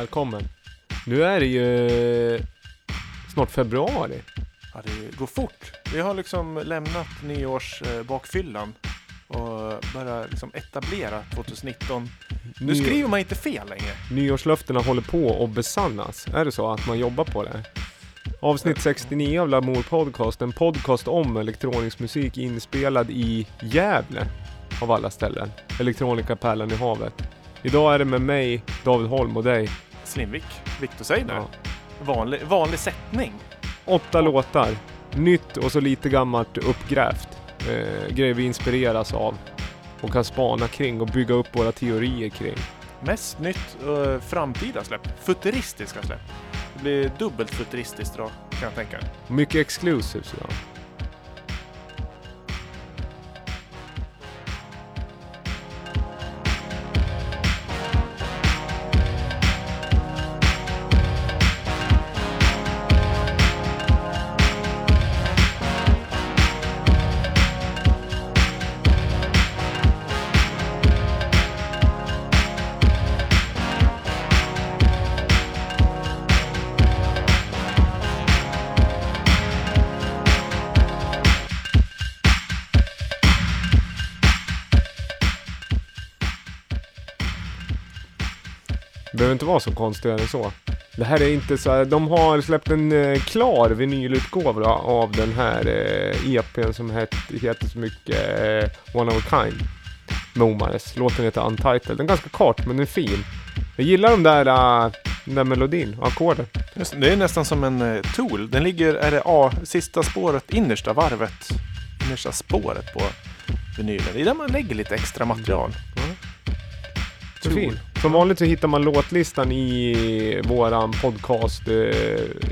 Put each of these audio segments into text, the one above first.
Välkommen. Nu är det ju snart februari. Ja, det går fort. Vi har liksom lämnat nyårsbakfyllan och börjar liksom etablera 2019. Nu Ny- skriver man inte fel längre. Nyårslöftena håller på att besannas. Är det så att man jobbar på det? Avsnitt 69 av Lamour Podcast, en podcast om elektronisk musik inspelad i Gävle. Av alla ställen. Elektronikapellen i havet. Idag är det med mig, David Holm och dig. Slimvik, Victor Seidner. Ja. Vanlig, vanlig sättning. Åtta låtar. Nytt och så lite gammalt uppgrävt. Eh, grejer vi inspireras av. Och kan spana kring och bygga upp våra teorier kring. Mest nytt uh, framtida släpp. Futuristiska släpp. Det blir dubbelt futuristiskt då, kan jag tänka. Mycket exclusives idag. Det inte vara så konstigare än så. Det här är inte så här, de har släppt en eh, klar vinylutgåva av den här eh, EPn som het, heter så mycket eh, One of a Kind. Momares. Låten heter Untitled. Den är ganska kort men den är fin. Jag gillar de där, uh, den där melodin och ackorden. Det är nästan som en uh, tool. Den ligger, är det A, sista spåret, innersta varvet. Innersta spåret på vinylen. Det är där man lägger lite extra material. Så Tool. fin. Som vanligt så hittar man låtlistan i våran podcast eh,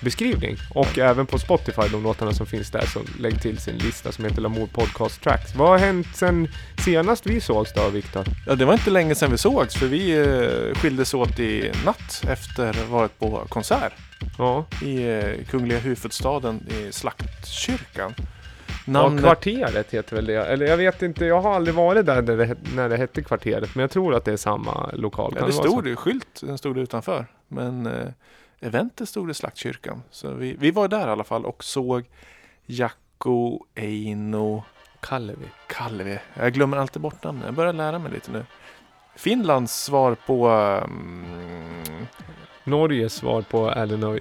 beskrivning. Och även på Spotify, de låtarna som finns där, så lägg till sin lista som heter Lamour Podcast Tracks. Vad har hänt sen senast vi sågs då, Viktor? Ja, det var inte länge sedan vi sågs för vi uh, skildes åt i natt efter varit på konsert Ja, i uh, Kungliga huvudstaden i Slaktkyrkan. Ja Namnet, Kvarteret heter väl det. Eller jag vet inte, jag har aldrig varit där när det, när det hette Kvarteret. Men jag tror att det är samma lokal. ja, det så? stod ju skylt, den stod utanför. Men uh, eventet stod i Slaktkyrkan. Så vi, vi var där i alla fall och såg Jacko Eino Kallevi. Kallevi. Jag glömmer alltid bort namnet. Jag börjar lära mig lite nu. Finlands svar på... Um, Norges svar på Erlend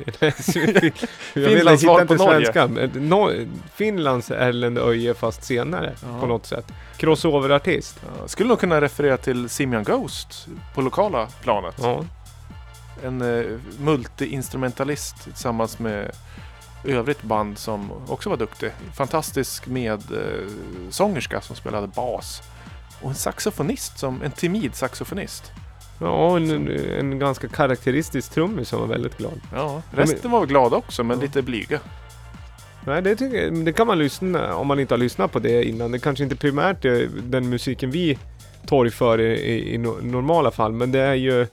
jag vill svar på svenska. men Nor- Finlands Erlend Öje fast senare Ja. på något sätt. Crossover-artist. ja, skulle nog kunna referera till Simian Ghost på lokala planet. Ja. En uh, multi-instrumentalist tillsammans med övrigt band som också var duktig. Fantastisk med uh, sångerska som spelade bas. Och en saxofonist, som, en timid saxofonist. Ja, och en, en ganska karaktäristisk trummis som var väldigt glad. Ja, resten var glada också men Ja. lite blyga. Nej, det, jag, det kan man lyssna om man inte har lyssnat på det innan. Det kanske inte primärt är den musiken vi torgför i, i, i no- normala fall, men det är ju...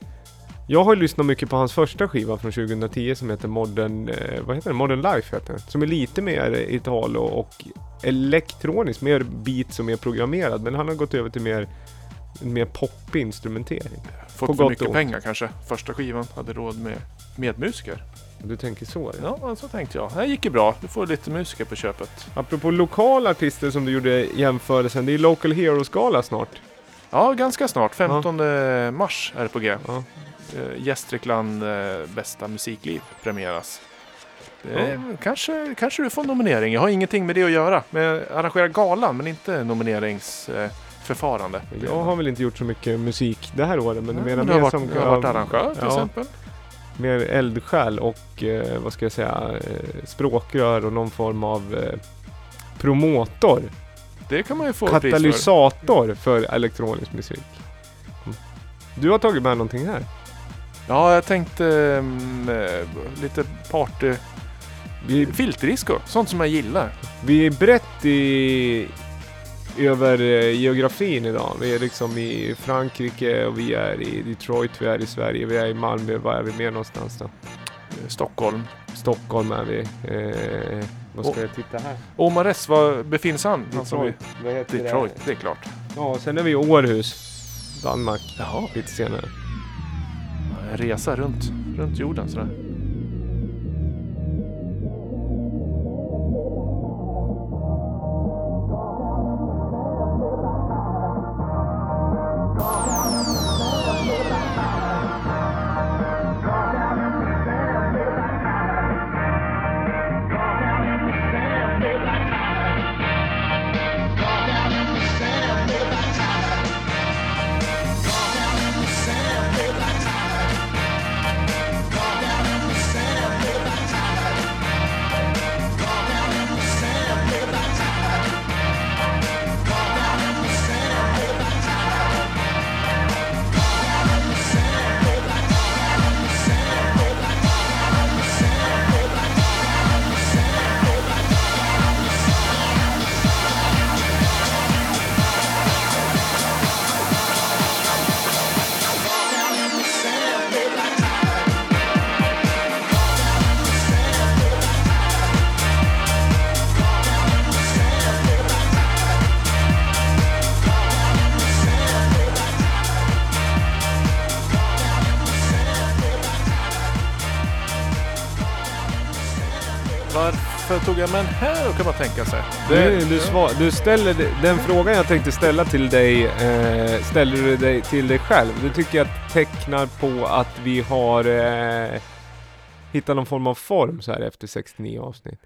Jag har ju lyssnat mycket på hans första skiva från 2010 som heter Modern... Eh, vad heter den? Modern Life heter den. Som är lite mer Italo och elektronisk, mer beat som är programmerad. Men han har gått över till mer, mer poppig instrumentering. Fått för mycket pengar kanske. Första skivan hade råd med medmusiker. Du tänker så? Ja. Ja, så tänkte jag. Det gick ju bra. Du får lite musiker på köpet. Apropå lokala artister som du gjorde jämförelsen. Det är Local Heroes-gala snart. Ja, ganska snart. 15 mars är det på G. Ja. Eh, Gästrikland eh, bästa musikliv premieras. Är, kanske, kanske du får nominering. Jag har ingenting med det att göra. Men jag arrangerar galan men inte nomineringsförfarande. Jag har väl inte gjort så mycket musik det här året men menar men du har mer varit, som du har varit arrangör till ja, exempel. Mer eldsjäl och eh, vad ska jag säga eh, språkrör och någon form av eh, promotor. Det kan man ju få pris för. Katalysator för elektronisk musik. Du har tagit med någonting här. Ja, jag tänkte eh, lite party... Vi, Filterdisco, sånt som jag gillar. vi är brett i över eh, geografin idag. Vi är liksom i Frankrike och vi är i Detroit, vi är i Sverige, vi är i Malmö. Var är vi mer någonstans då? Eh, Stockholm. Stockholm är vi. Eh, vad ska Och- jag titta här? Omar S, var befinns han? Detroit. Vad heter Detroit, det? det är klart. Ja, sen är vi i Århus. Danmark. Jaha. Lite senare. resa runt, runt jorden sådär. Varför tog jag med den här då kan man tänka sig. Du, du, svar, du ställer den frågan jag tänkte ställa till dig, eh, ställer du dig till dig själv. Det tycker jag tecknar på att vi har eh, hittat någon form av form så här efter 69 avsnitt.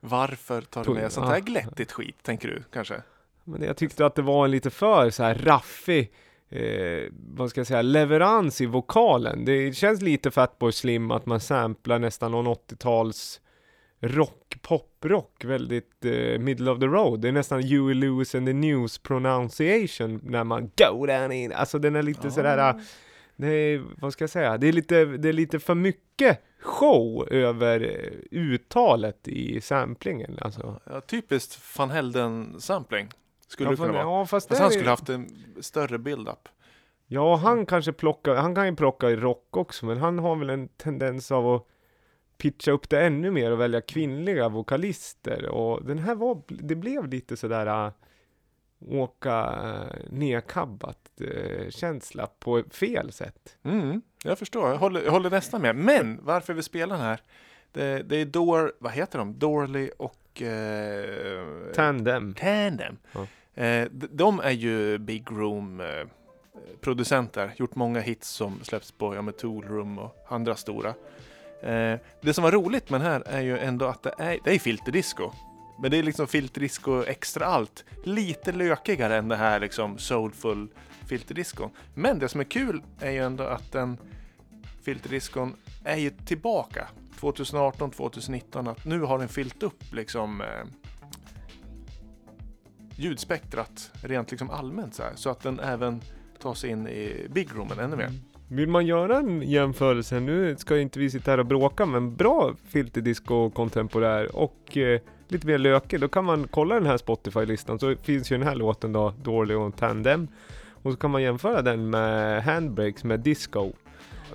Varför tar du Tog- med sånt ja. här glättigt skit, tänker du kanske? Men jag tyckte att det var en lite för så här raffig, eh, vad ska jag säga, leverans i vokalen. Det känns lite Fatboy Slim att man samplar nästan någon 80-tals rock, poprock, väldigt eh, middle of the road. Det är nästan Huey Lewis and the News pronunciation när man go down in. Alltså den är lite sådär, eh, det är, vad ska jag säga, det är lite, det är lite för mycket show över eh, uttalet i samplingen. Alltså. Ja, typiskt Van Helden-sampling. Skulle Ja, det kunna vara. ja, fast, Fast han är- skulle haft en större build-up. Ja, han kanske plockar, han kan ju plocka i rock också, men han har väl en tendens av att pitcha upp det ännu mer och välja kvinnliga vokalister och den här var, det blev lite sådär äh, åka äh, nedkabbat äh, känsla på fel sätt. Mm, jag förstår, jag håller, jag håller nästan med. Men varför vi spelar den här? Det, det är Dor, vad heter de? Dorley och eh, Tandem. Tandem. Ja. Eh, de är ju Big Room producenter. Gjort många hits som släppts på ja, med Tool Room och andra stora. Eh, det som var roligt med den här är ju ändå att det är, det är filterdisco. Men det är liksom filterdisco extra allt. Lite lökigare än det här liksom soulful filterdiscon. Men det som är kul är ju ändå att den filterdiscon är ju tillbaka 2018, 2019. Att nu har den fyllt upp liksom eh, ljudspektrat rent liksom allmänt så här. Så att den även tar sig in i big roomen ännu mer. Mm. Vill man göra en jämförelse, nu ska inte vi sitta här och bråka, men bra filterdisco kontemporär och eh, lite mer lökig, då kan man kolla den här Spotify-listan så finns ju den här låten då, Dorley och Tandem. Och så kan man jämföra den med Handbrakes med Disco.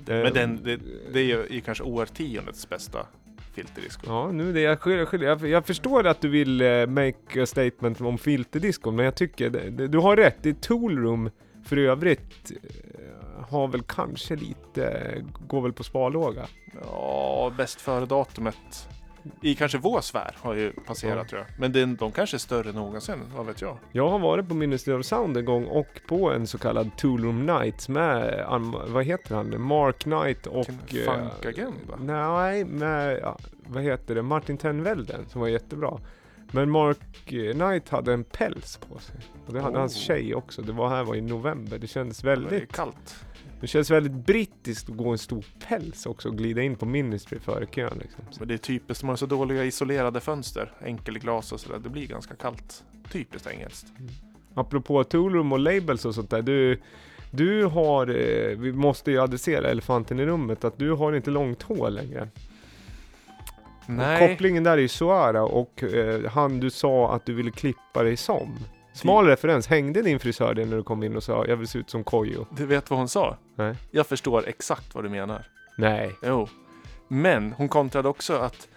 Men den, det, det är ju, ju kanske årtiondets bästa filterdisco. Ja, nu det jag, skiljer, skiljer. jag, jag förstår att du vill eh, make a statement om filterdisco, men jag tycker, det, det, du har rätt, det är Tool Room för övrigt eh, har väl kanske lite, går väl på sparlåga. Ja, bäst före-datumet i kanske vår sfär har ju passerat Ja. tror jag. Men den, de kanske är större än någonsin, vad vet jag? Jag har varit på Ministry of Sound en gång och på en så kallad Tool Room Night med, vad heter han, Mark Knight och... Eh, funkagenda. Nej, med, vad heter det, Martin Tenvelden som var jättebra. Men Mark Knight hade en päls på sig. Och det hade Oh. hans tjej också. Det var här var i november. Det kändes Det är väldigt, kallt. Det känns väldigt brittiskt att gå en stor päls också och glida in på Ministry före kön liksom. Men det är typiskt, de har så dåliga isolerade fönster, enkelglas och sådär. Det blir ganska kallt. Typiskt engelskt. apropå Tool Room och labels och sånt där. Du, du har, eh, vi måste ju adressera elefanten i rummet, att du har inte långt hår längre. Nej, Kopplingen där är ju Suara och eh, han du sa att du ville klippa dig som. Smal referens, hängde din frisör det när du kom in och sa jag vill se ut som Kojo? du vet vad hon sa? Nej. Jag förstår exakt vad du menar. Nej. Jo. Men hon kontrade också att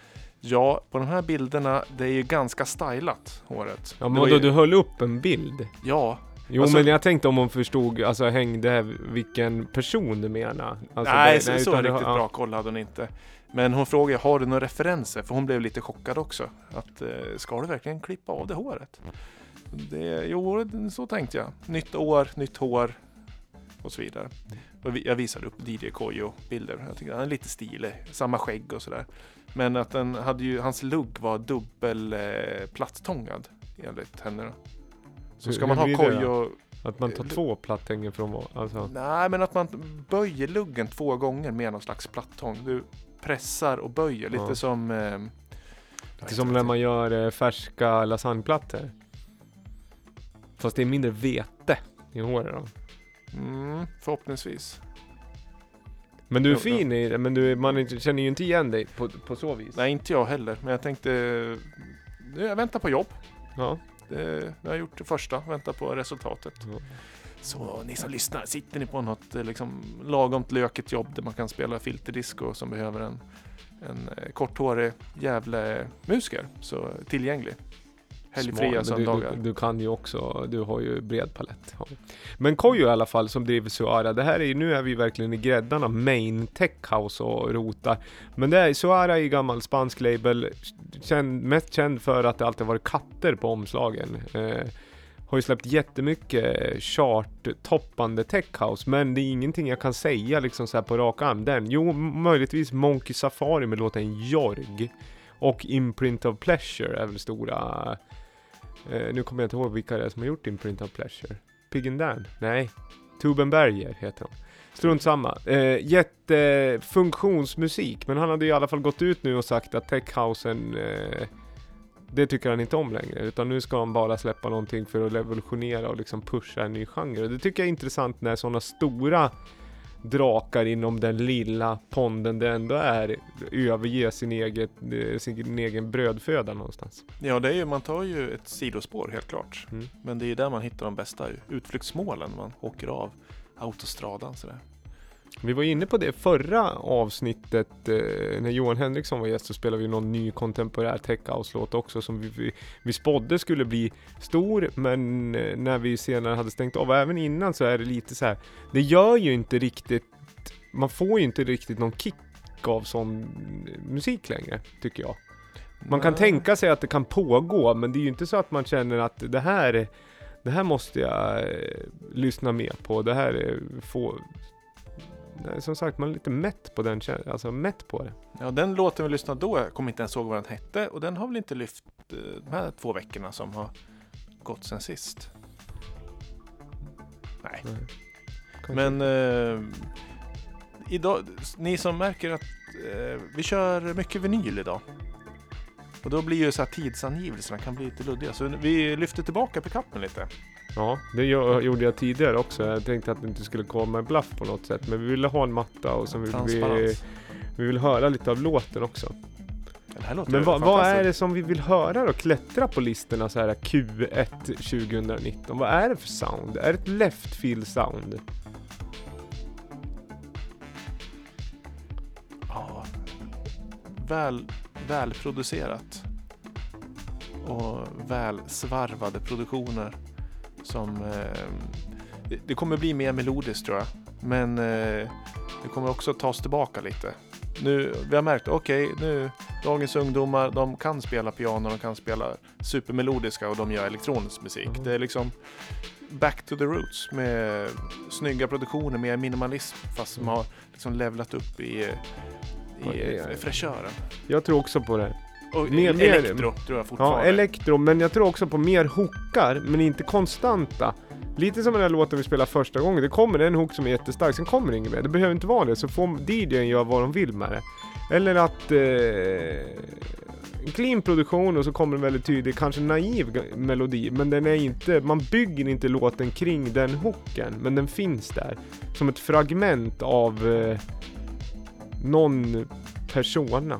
ja, på de här bilderna, det är ju ganska stylat, håret. Ja men vadå, ju- du höll upp en bild? Ja, Jo Alltså- men jag tänkte om hon förstod, alltså hängde vilken person du menar. Alltså, nej, det- så, så utan riktigt ja. bra koll hade hon inte. Men hon frågade, har du några referenser? För hon blev lite chockad också. Att, eh, ska du verkligen klippa av det håret? Det, jo, så tänkte jag. Nytt år, nytt hår och så vidare. Och jag visade upp DJ Kojo-bilder. Jag tycker han är lite stilig. Samma skägg och sådär. Men att den hade ju, hans lugg var dubbel eh, plattångad enligt henne. Då. Så Hur- ska man ha? Kojo... Att man tar Eh, två platthänger från alltså. Nej, men att man böjer luggen två gånger med någon slags plattång. Du pressar och böjer, lite Ja. som... Eh, Lite som när man gör eh, färska lasagneplattor. Fast det är mindre vete i håret då. Mm, förhoppningsvis. Men du är Jo, fin i det, men du, man känner ju inte igen dig på, på så vis. Nej, inte jag heller. Men jag tänkte... Jag väntar på jobb. Ja. Det, jag har gjort det första, väntar på resultatet. Ja. Så ni som lyssnar, sitter ni på något eh, liksom, lagomt lökigt jobb där man kan spela filterdisco som behöver en, en eh, korthårig Gävle-musiker så tillgänglig. Helgfria Smart, men du, söndagar. du, du kan ju också, du har ju bred palett. Ja. Men Kojo i alla fall som driver Suara, det här är ju, nu är vi verkligen i gräddan av main tech house och rotar. Men det är, Suara ju gammal spansk label, känd, mest känd för att det alltid varit katter på omslagen. Eh, har ju släppt jättemycket chart-toppande tech house, men det är ingenting jag kan säga liksom så på rak arm. Den, jo möjligtvis Monkey Safari med låten Jorg. Och Imprint of Pleasure är väl stora Eh, nu kommer jag inte ihåg vilka det är som har gjort Imprint of Pleasure. Pig and Dan? Nej. Tubenberger heter de. Strunt samma. Eh, jättefunktionsmusik, men han hade i alla fall gått ut nu och sagt att techhousen eh, det tycker han inte om längre, utan nu ska han bara släppa någonting för att revolutionera och liksom pusha en ny genre. Och det tycker jag är intressant när sådana stora drakar inom den lilla ponden det ändå är överge sin, eget, eh, sin egen brödföda någonstans. Ja, det är ju, man tar ju ett sidospår helt klart. Mm. Men det är ju där man hittar de bästa utflyktsmålen. Man åker av autostradan sådär. Vi var inne på det förra avsnittet eh, när Johan Henriksson var gäst så spelade vi någon ny kontemporär tech house-låt också som vi, vi, vi spådde skulle bli stor men eh, när vi senare hade stängt av, även innan så är det lite så här. det gör ju inte riktigt, man får ju inte riktigt någon kick av sån musik längre, tycker jag. Man kan tänka sig att det kan pågå, men det är ju inte så att man känner att det här, det här måste jag eh, lyssna mer på. Det här är få... Nej, som sagt, man är lite mätt på den, alltså mätt på det. Ja, den låten vi lyssnade då, jag kommer inte ens ihåg vad den hette. Och den har väl inte lyft eh, de här två veckorna som har gått sen sist. Nej. Kanske. Men eh, idag, ni som märker att eh, vi kör mycket vinyl idag. Och då blir ju så här tidsangivelserna kan bli lite luddiga. Så vi lyfter tillbaka pickupen lite. Ja, det gjorde jag tidigare också. Jag tänkte att det inte skulle komma en bluff på något sätt. Men vi ville ha en matta och så vill vi, vi vill höra lite av låten också. Men ju vad, är det som vi vill höra då? Klättra på listorna så här Q1 2019. Vad är det för sound? Är det ett left field sound? Ja, väl, välproducerat. Och välsvarvade produktioner. Som... Eh, det, kommer bli mer melodiskt tror jag. Men eh, det kommer också tas tillbaka lite. Nu, vi har märkt, okej, nu dagens ungdomar, de kan spela piano, de kan spela supermelodiska och de gör elektronisk musik. Mm. Det är liksom back to the roots med snygga produktioner, mer minimalism fast som Mm. har liksom levlat upp i, i fräschören. Jag tror också på det. Och Mer- mer- elektro tror jag fortfarande. Ja, elektro, men jag tror också på mer hookar, men inte konstanta. Lite som den här låten vi spelade första gången. Det kommer en hook som är jättestark, sen kommer det inget mer. Det behöver inte vara det, så får DJn göra vad de vill med det. Eller att... Eh, clean produktion och så kommer en väldigt tydlig, kanske naiv melodi, men den är inte... Man bygger inte låten kring den hooken, men den finns där. Som ett fragment av eh, någon persona.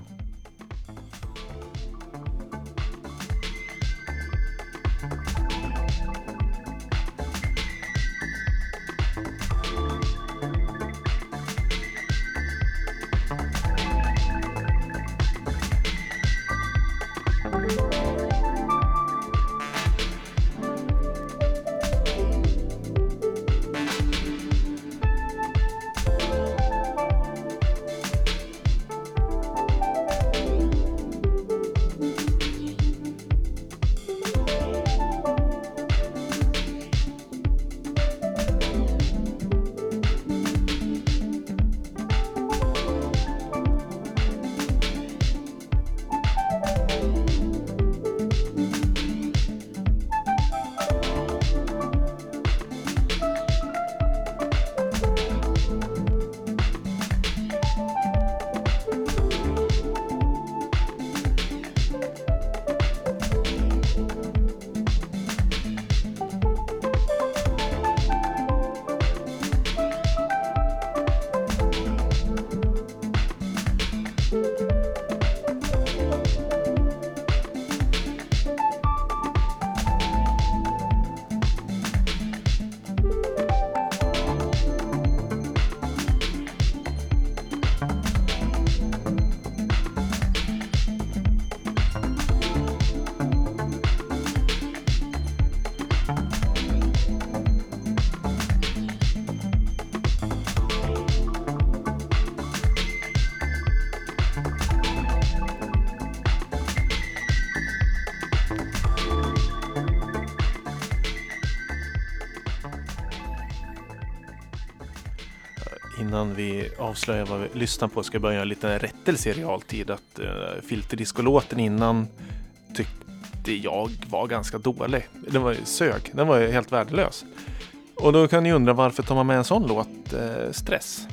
Avslöja vad vi lyssnar på ska jag börja göra en liten rättelse i realtid. Att eh, uh, filterdiscolåten innan tyckte jag var ganska dålig. Den var ju sög. Den var ju helt värdelös. Och då kan ni undra varför tar man med en sån låt, uh, Stress?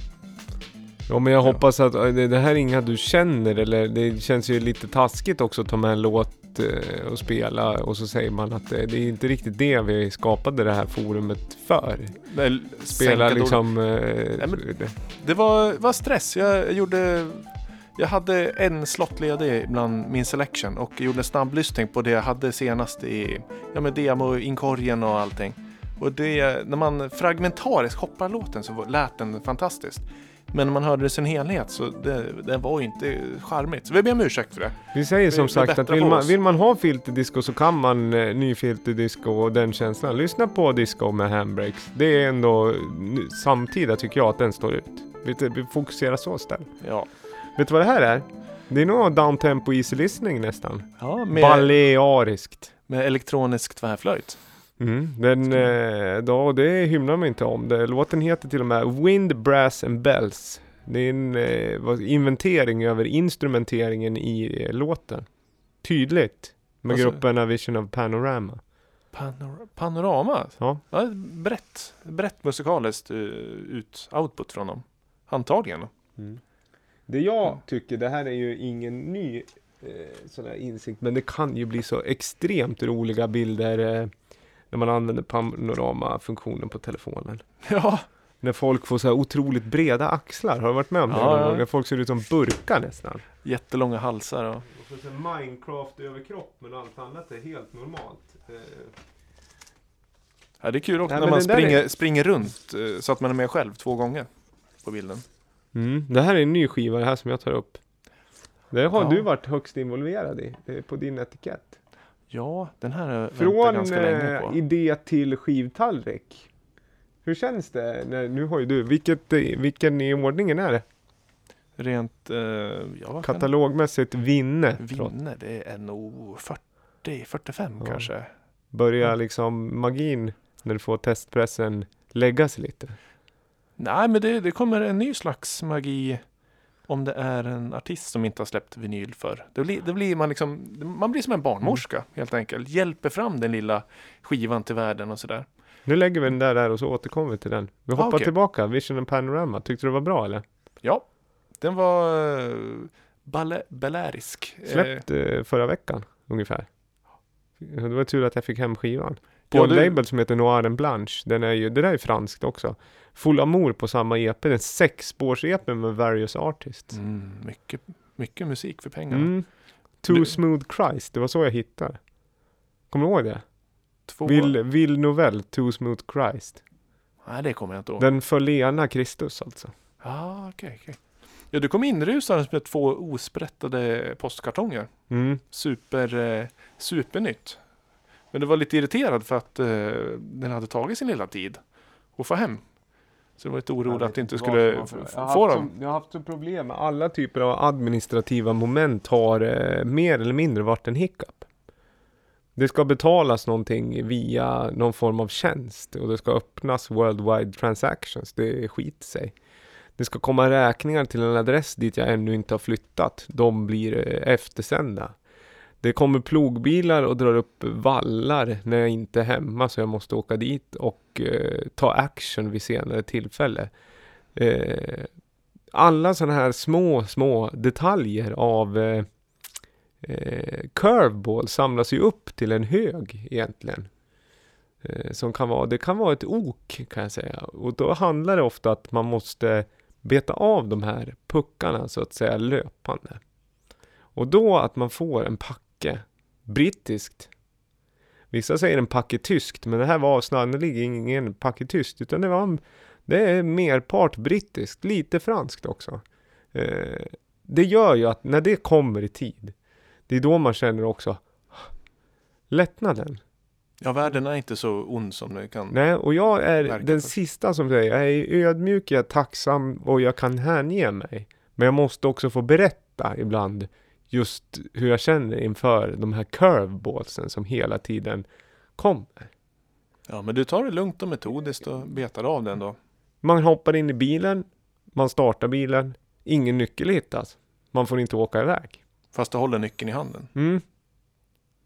Ja men jag hoppas att eh, det här är inga du känner eller det känns ju lite taskigt också att ta med en låt eh, och spela och så säger man att det, det är inte riktigt det vi skapade det här forumet för. Nej, Spela liksom... Eh, Nej, men- Det var, var stress. Jag gjorde... Jag hade en slott ledig bland min selection och gjorde en snabblyssning på det jag hade senast i ja, med demo-inkorgen och allting. Och det, när man fragmentariskt hoppar låten så lät den fantastiskt. Men när man hörde det i sin helhet så det, det var inte charmigt. Så vi ber om ursäkt för det. Vi säger som vi sagt att vill man, vill man ha filterdisco så kan man eh, ny filterdisco och den känslan. Lyssna på disco med handbrakes. Det är ändå samtida tycker jag att den står ut. Vi, vi fokuserar så istället. Ja. Vet du vad det här är? Det är nog downtempo easy listening nästan. ja med, Baleariskt. med elektronisk tvärflöjt. Mm, den, eh, då, det hymlar man inte om. Det, låten heter till och med Wind, Brass and Bells. Det är en eh, inventering över instrumenteringen i eh, låten. Tydligt. Med Alltså- gruppen A Vision of Panorama. Panor- panorama. Ja. Ja, brett, brett musikaliskt uh, ut, output från dem. Antagligen. Det jag Mm. tycker, det här är ju ingen ny eh, sån här insikt, men det kan ju bli så extremt roliga bilder eh, när man använder panoramafunktionen på telefonen. Ja, När folk får så här otroligt breda axlar. Har du varit med om det Ja, ja. När folk ser ut som burkar nästan. jättelånga halsar och... Och så sen Minecraft överkropp men allt annat är helt normalt. Eh, Ja, det är kul också Nej, när man springer, är- springer runt eh, så att man är med själv två gånger på bilden. Mm. Det här är en ny skiva det här som jag tar upp. Det har Ja. du varit högst involverad i, eh, på din etikett. Ja, den här har jag Från ganska länge eh, på. idé till skivtallrik. Hur känns det? När, nu har ju du, vilket, eh, vilken i ordningen är det? Rent, eh, ja vad kan Katalogmässigt vinne. Vinna? Det är nog 40, 45 Ja. kanske. Börjar Ja. liksom magin när du får testpressen lägga sig lite. Nej, men det, det kommer en ny slags magi om det är en artist som inte har släppt vinyl för. Det blir, det blir man liksom, man blir som en barnmorska Mm. helt enkelt. Hjälper fram den lilla skivan till världen och sådär. Nu lägger vi den där, där och så återkommer vi till den. Vi Ah, hoppar okej. tillbaka, Vision and Panorama. Tyckte du det var bra eller? Ja, den var uh, balärisk. Släppt eh, förra veckan ungefär. Det var tur att jag fick hem skivan. På Ja, en du- label som heter Noir and Blanche. Den är ju, det där är franskt också. Full Amour på samma EP. En sexspårs-EP med various artists. mm, mycket, mycket musik för pengarna. Mm. Too Du- Smooth Christ, det var så jag hittade. Kommer du ihåg det? Två... Vill, Vill Novell, Too Smooth Christ. Nej, det kommer jag inte ihåg. Den förlena Kristus alltså. Ah, okej, okej. Ja, du kom inrusande med två osprättade postkartonger. Mm. Super, eh, supernytt. Men du var lite irriterad för att eh, den hade tagit sin lilla tid att få hem. Så du var lite orolig att du inte skulle få dem. jag har haft problem med alla typer av administrativa moment har eh, mer eller mindre varit en hiccup. Det ska betalas någonting via någon form av tjänst och det ska öppnas worldwide transactions. Det skit sig. Det ska komma räkningar till en adress dit jag ännu inte har flyttat. De blir eh, eftersända. Det kommer plogbilar och drar upp vallar när jag inte är hemma så jag måste åka dit och eh, ta action vid senare tillfälle. Eh, alla sådana här små, små detaljer av eh, eh, curveball samlas ju upp till en hög egentligen. Eh, som kan vara, det kan vara ett ok kan jag säga. Och då handlar det ofta att man måste beta av de här puckarna så att säga löpande. Och då att man får en packe brittiskt. Vissa säger en packe tyskt, men det här var sannolikt ingen packe tyskt, utan det var en, det är merpart brittiskt, lite franskt också. Eh, det gör ju att när det kommer i tid, det är då man känner också lättnaden. Ja, världen är inte så ond som det kan. Nej, och jag är den för- sista som säger, jag är ödmjuk, jag är tacksam och jag kan hänge mig. Men jag måste också få berätta ibland just hur jag känner inför de här curveballsen som hela tiden kommer. Ja, men du tar det lugnt och metodiskt och betar av den då. Man hoppar in i bilen man startar bilen, ingen nyckel hittas. Man får inte åka iväg. Fast du håller nyckeln i handen. Mm.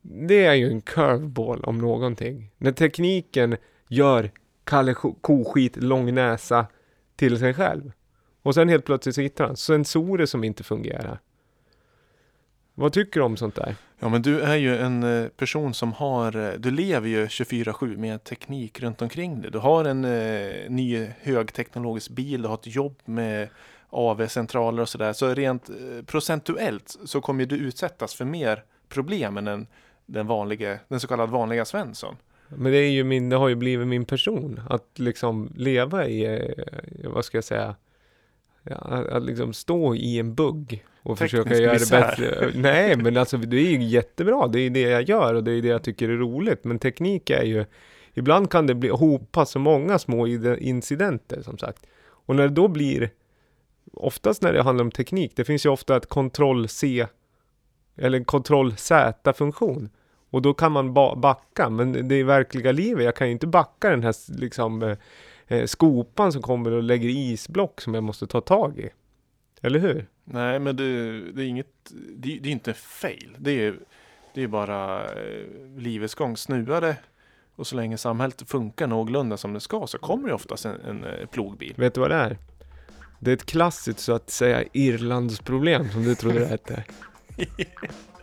Det är ju en curveball om någonting. När tekniken gör Kalle Ko- Koskit lång näsa till sig själv. Och sen helt plötsligt så hittar han sensorer som inte fungerar. Vad tycker du om sånt där? Ja men du är ju en eh, person som har, eh, du lever ju 24-7 med teknik runt omkring dig. Du har en eh, ny högteknologisk bil, du har ett jobb med AV-centraler och sådär. Så rent eh, procentuellt så kommer du utsättas för mer problem än den, den, vanliga, den så kallade vanliga Svensson. Men det är ju min, det har ju blivit min person. Att liksom leva i, eh, vad ska jag säga, ja, att liksom stå i en bugg och Teknisk försöka göra det misär. bättre. Nej, men alltså det är ju jättebra. Det är det jag gör och det är det jag tycker är roligt. Men teknik är ju, ibland kan det bli hopa så många små ide- incidenter som sagt. Och när det då blir, oftast när det handlar om teknik, det finns ju ofta ett kontroll-C eller en kontroll-Z-funktion. Och då kan man ba- backa, men det är verkliga livet, jag kan ju inte backa den här liksom eh, skopan som kommer och lägger isblock som jag måste ta tag i. Eller hur? Nej men det, det är inget, det, det är inte fail. Det är, det är bara eh, livets gång. Snuar det och så länge samhället funkar någorlunda som det ska så kommer det oftast en, en eh, plogbil. Vet du vad det är? Det är ett klassiskt så att säga Irlandsproblem som du trodde det hette.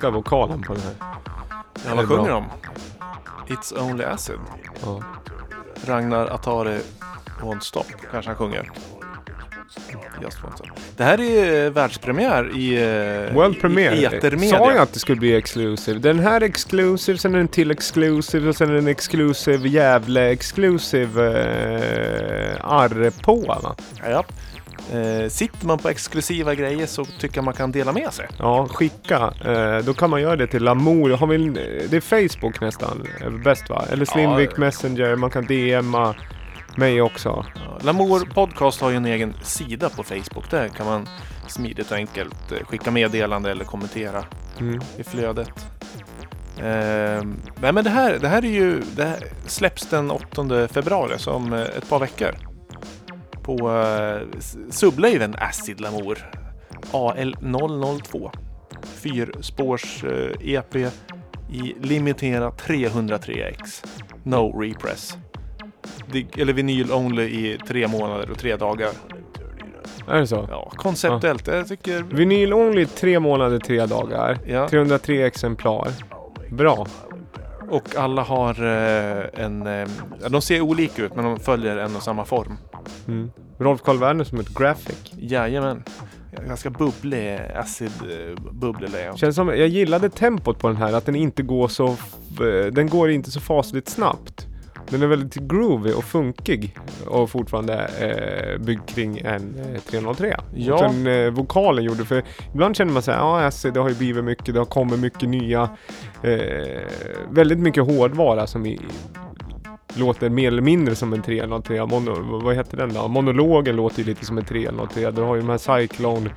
Älskar vokalen på den här. Ja, vad sjunger de? It's only acid. Ja. Ragnar Atari Won't Stop kanske han sjunger. Just. Det här är eh, världspremiär i, eh, World Premiere. i etermedia. Sa jag att det skulle bli exclusive? Den här exclusive, sen är den till exclusive och sen är den exclusive Gävle exclusive eh, Arrepoa va? Ja. Eh, sitter man på exklusiva grejer så tycker jag man kan dela med sig. Ja, skicka. Eh, då kan man göra det till Lamour. Har vi, det är Facebook nästan är bäst va? Eller Slimvik Ja. Messenger. Man kan DMa mig också. Ja, Lamour Podcast har ju en egen sida på Facebook. Där kan man smidigt och enkelt eh, skicka meddelande eller kommentera Mm. i flödet. Eh, nej men det här, det här är ju, det här släpps den 8 februari, som eh, ett par veckor. På eh, s- Sublaven Acid Lamour AL002. Fyrspårs eh, EP i limiterat 303X. No repress. Eller vinyl only i tre månader och tre dagar. Är det så? Ja, konceptuellt. Jag tycker... Vinyl only tre månader, tre dagar. Ja. 303 exemplar. Bra. Och alla har eh, en... Eh, ja, de ser olika ut men de följer en och samma form. Mm. Rolf Karl Werner som ett graphic. Jajamän. Ganska bubblig, acid eh, bubblig layout. Känns som, jag gillade tempot på den här, att den inte går så... eh, Den går inte så fasligt snabbt. Den är väldigt groovy och funkig och fortfarande eh, byggd kring en eh, 303. Ja. Och sen eh, vokalen gjorde, för ibland känner man såhär, ja Acid, det har ju blivit mycket, det har kommit mycket nya, eh, väldigt mycket hårdvara som i, låter mer eller mindre som en 303. Mono, vad heter den då? Monologen låter ju lite som en 303. Du har ju de här Cyclone,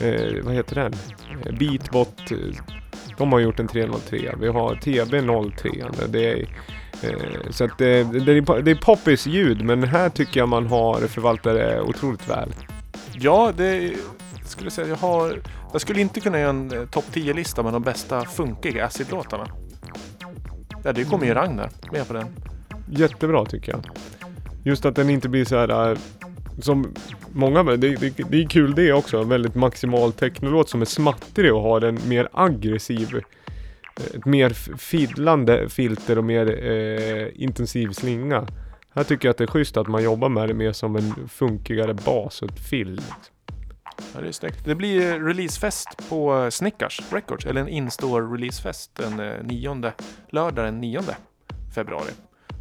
eh, vad heter den? Eh, Beatbot. Eh, de har gjort en 303. Vi har TB03. Det är, eh, så att eh, det, det, är, det är poppis ljud men här tycker jag man har förvaltat det otroligt väl. Ja, det skulle jag säga. Jag har... Jag skulle inte kunna göra en topp 10-lista med de bästa funkiga acid-låtarna. Ja, det kommer ju Ragnar med på den. Jättebra tycker jag. Just att den inte blir så här äh, som många, det, det, det är kul det också, en väldigt maximal technolåt som är smattrig och har en mer aggressiv, eh, ett mer fiddlande filter och mer eh, intensiv slinga. Här tycker jag att det är schysst att man jobbar med det mer som en funkigare bas och ett fill. Liksom. Ja, det är snyggt. Det blir releasefest på Snickars Snickers Records, eller en in-store releasefest den eh, nionde, lördag den 9 februari.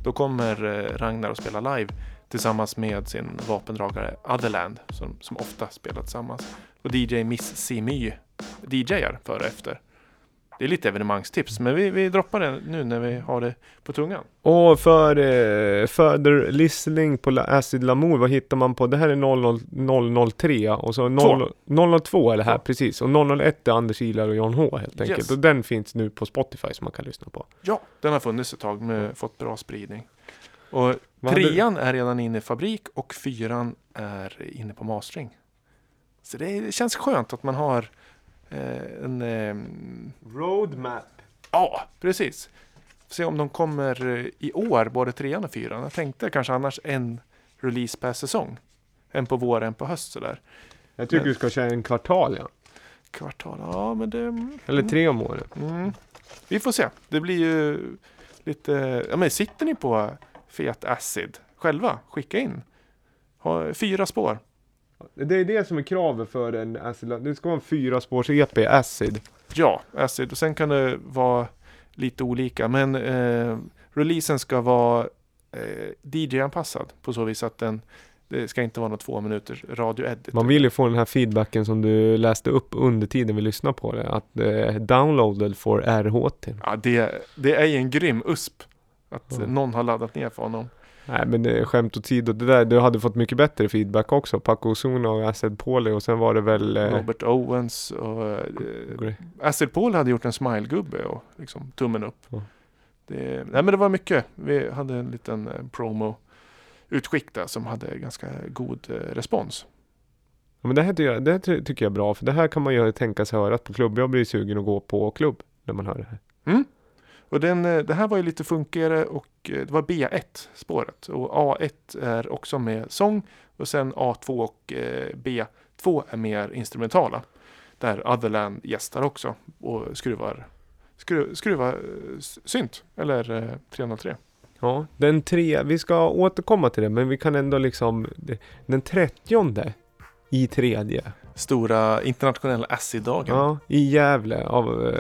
Då kommer eh, Ragnar att spela live tillsammans med sin vapendragare Otherland som, som ofta spelar tillsammans. Och DJ Miss Simy DJar före och efter. Det är lite evenemangstips, men vi, vi droppar det nu när vi har det på tungan. Och för eh, further listening på La- Acid Lamour, vad hittar man på? Det här är 00, 003 och så 0, 002 är det här Två. precis. Och 001 är Anders Ilar och John H helt enkelt. Yes. Och den finns nu på Spotify som man kan lyssna på. Ja, den har funnits ett tag med fått bra spridning. Och Vad trean är redan inne i fabrik och fyran är inne på mastering. Så det, är- det känns skönt att man har en... ehm, Roadmap. Ja, precis. Får se om de kommer eh, i år, både trean och fyran. Jag tänkte kanske annars en release per säsong. En på vår, en på höst sådär. Jag tycker Men- du ska köra en kvartal ja. Kvartal, ja men det... Eller tre om året. Mm. Vi får se. Det blir ju lite... Ja, men sitter ni på fet acid själva? Skicka in. Ha fyra spår. Det är det som är kravet för en Acid. Det ska vara en fyra spårs EP Acid. Ja, acid. Och sen kan det vara lite olika. Men eh, releasen ska vara eh, DJ-anpassad på så vis att den det ska inte vara något två minuters radio-edit. Man vill ju få den här feedbacken som du läste upp under tiden vi lyssnade på det. Att eh, downloaded for RHT. Ja, det, det är ju en grym USP. Att eh, någon har laddat ner för honom. Nej men är skämt åsido, det där, du hade fått mycket bättre feedback också. Paco Ozuna och Acid Pauli och sen var det väl... Eh, Robert Owens och eh, Gre- Acid Paul hade gjort en smile-gubbe och liksom tummen upp. Ja. Det, nej men det var mycket. Vi hade en liten eh, promo utskick där som hade ganska god eh, respons. Ja, men det här, tycker jag, det här ty- tycker jag är bra, för det här kan man ju tänka sig höra på klubb. Jag blir sugen att gå på klubb när man hör det här. Och den, eh, det här var ju lite funkigare och eh, det var B1 spåret. Och A1 är också med sång och sen A2 och eh, B2 är mer instrumentala. Där Otherland gästar också och skruvar, skru, skruvar synt eller eh, 303. Ja, den tre, vi ska återkomma till det, men vi kan ändå liksom... Den trettionde i tredje. Stora internationella acid-dagen. Ja, i Gävle av...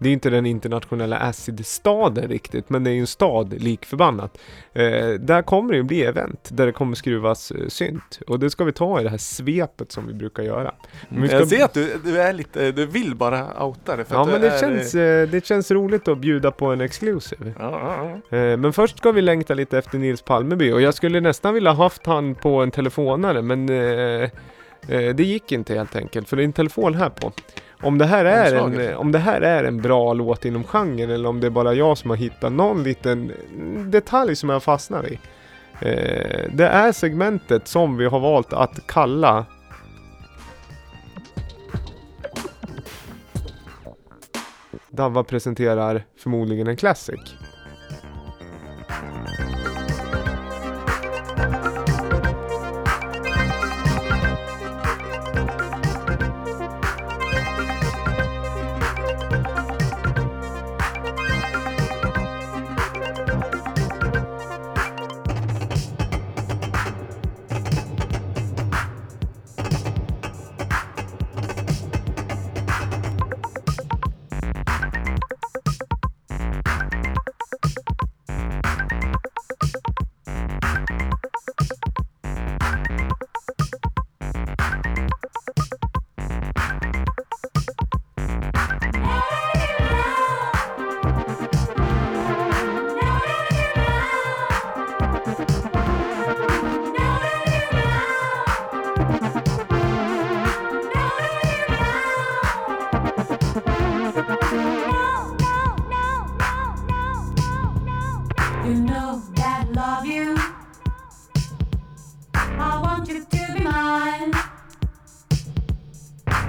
Det är inte den internationella acid-staden riktigt, men det är ju en stad lik förbannat. Eh, där kommer det ju bli event där det kommer skruvas eh, synt. Och det ska vi ta i det här svepet som vi brukar göra. Men vi ska- Jag ser att du, du är lite, du vill bara outa det. För Ja men det är, känns, eh, det känns roligt att bjuda på en exclusive. Ja, ja, ja. Eh, Men först ska vi längta lite efter Nils Palmeby och jag skulle nästan vilja haft han på en telefonare men eh, eh, det gick inte helt enkelt för det är en telefon här på. Om det här, är en, om det här är en bra låt inom genren eller om det är bara jag som har hittat någon liten detalj som jag fastnar i. Eh, Det är segmentet som vi har valt att kalla Davva presenterar förmodligen en classic.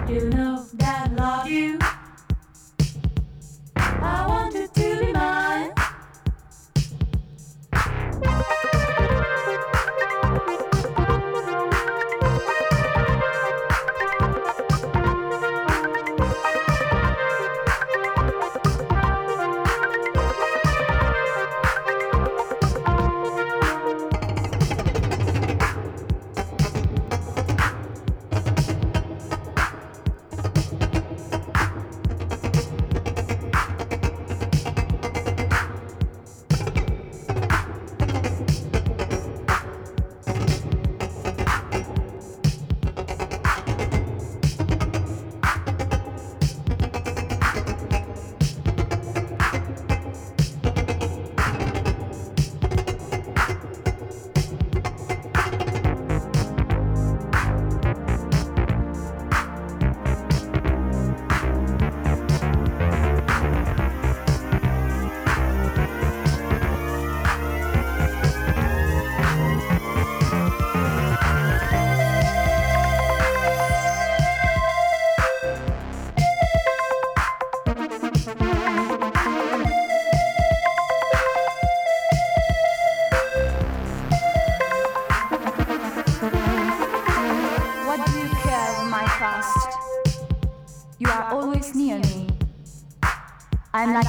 You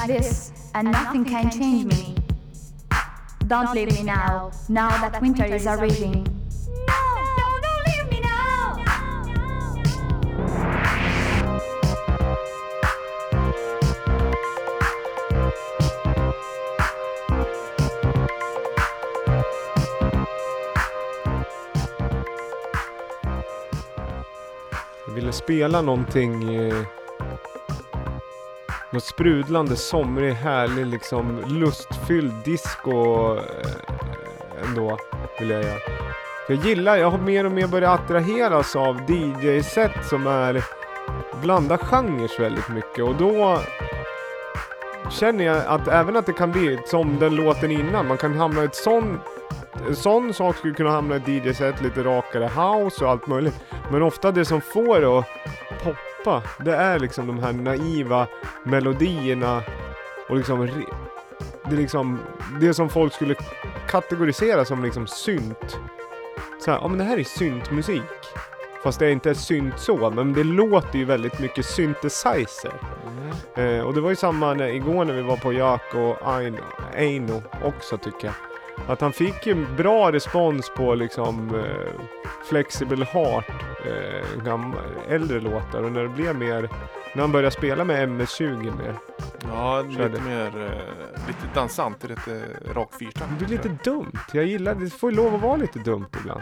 this, and nothing can change me. Don't leave me now, now that winter is arriving. No, no, don't leave me now. Jag ville spela någonting eh, Något sprudlande, somrig, härlig, liksom lustfylld disco eh, ändå vill jag göra. Jag gillar, jag har mer och mer börjat attraheras av DJ-set som är blandar genrer väldigt mycket och då känner jag att även att det kan bli som den låten innan, man kan hamna i ett sån en sån sak skulle kunna hamna i ett DJ-set, lite rakare house och allt möjligt. Men ofta det som får det att poppa, det är liksom de här naiva melodierna och liksom det är liksom det som folk skulle kategorisera som liksom synt. Så här, ja men det här är syntmusik. Fast det är inte synt så, men det låter ju väldigt mycket synthesizer. Eh, och det var ju samma när, igår när vi var på Jack och Aino, Aino också tycker jag. Att han fick ju bra respons på liksom eh, Flexible Heart eh, gamla, äldre låtar och när det blev mer, när han började spela med MS-20 mer. Ja, lite mer, eh, lite dansant, lite rak fyrtakt. Det blir lite dumt. Jag gillar, det får ju lov att vara lite dumt ibland.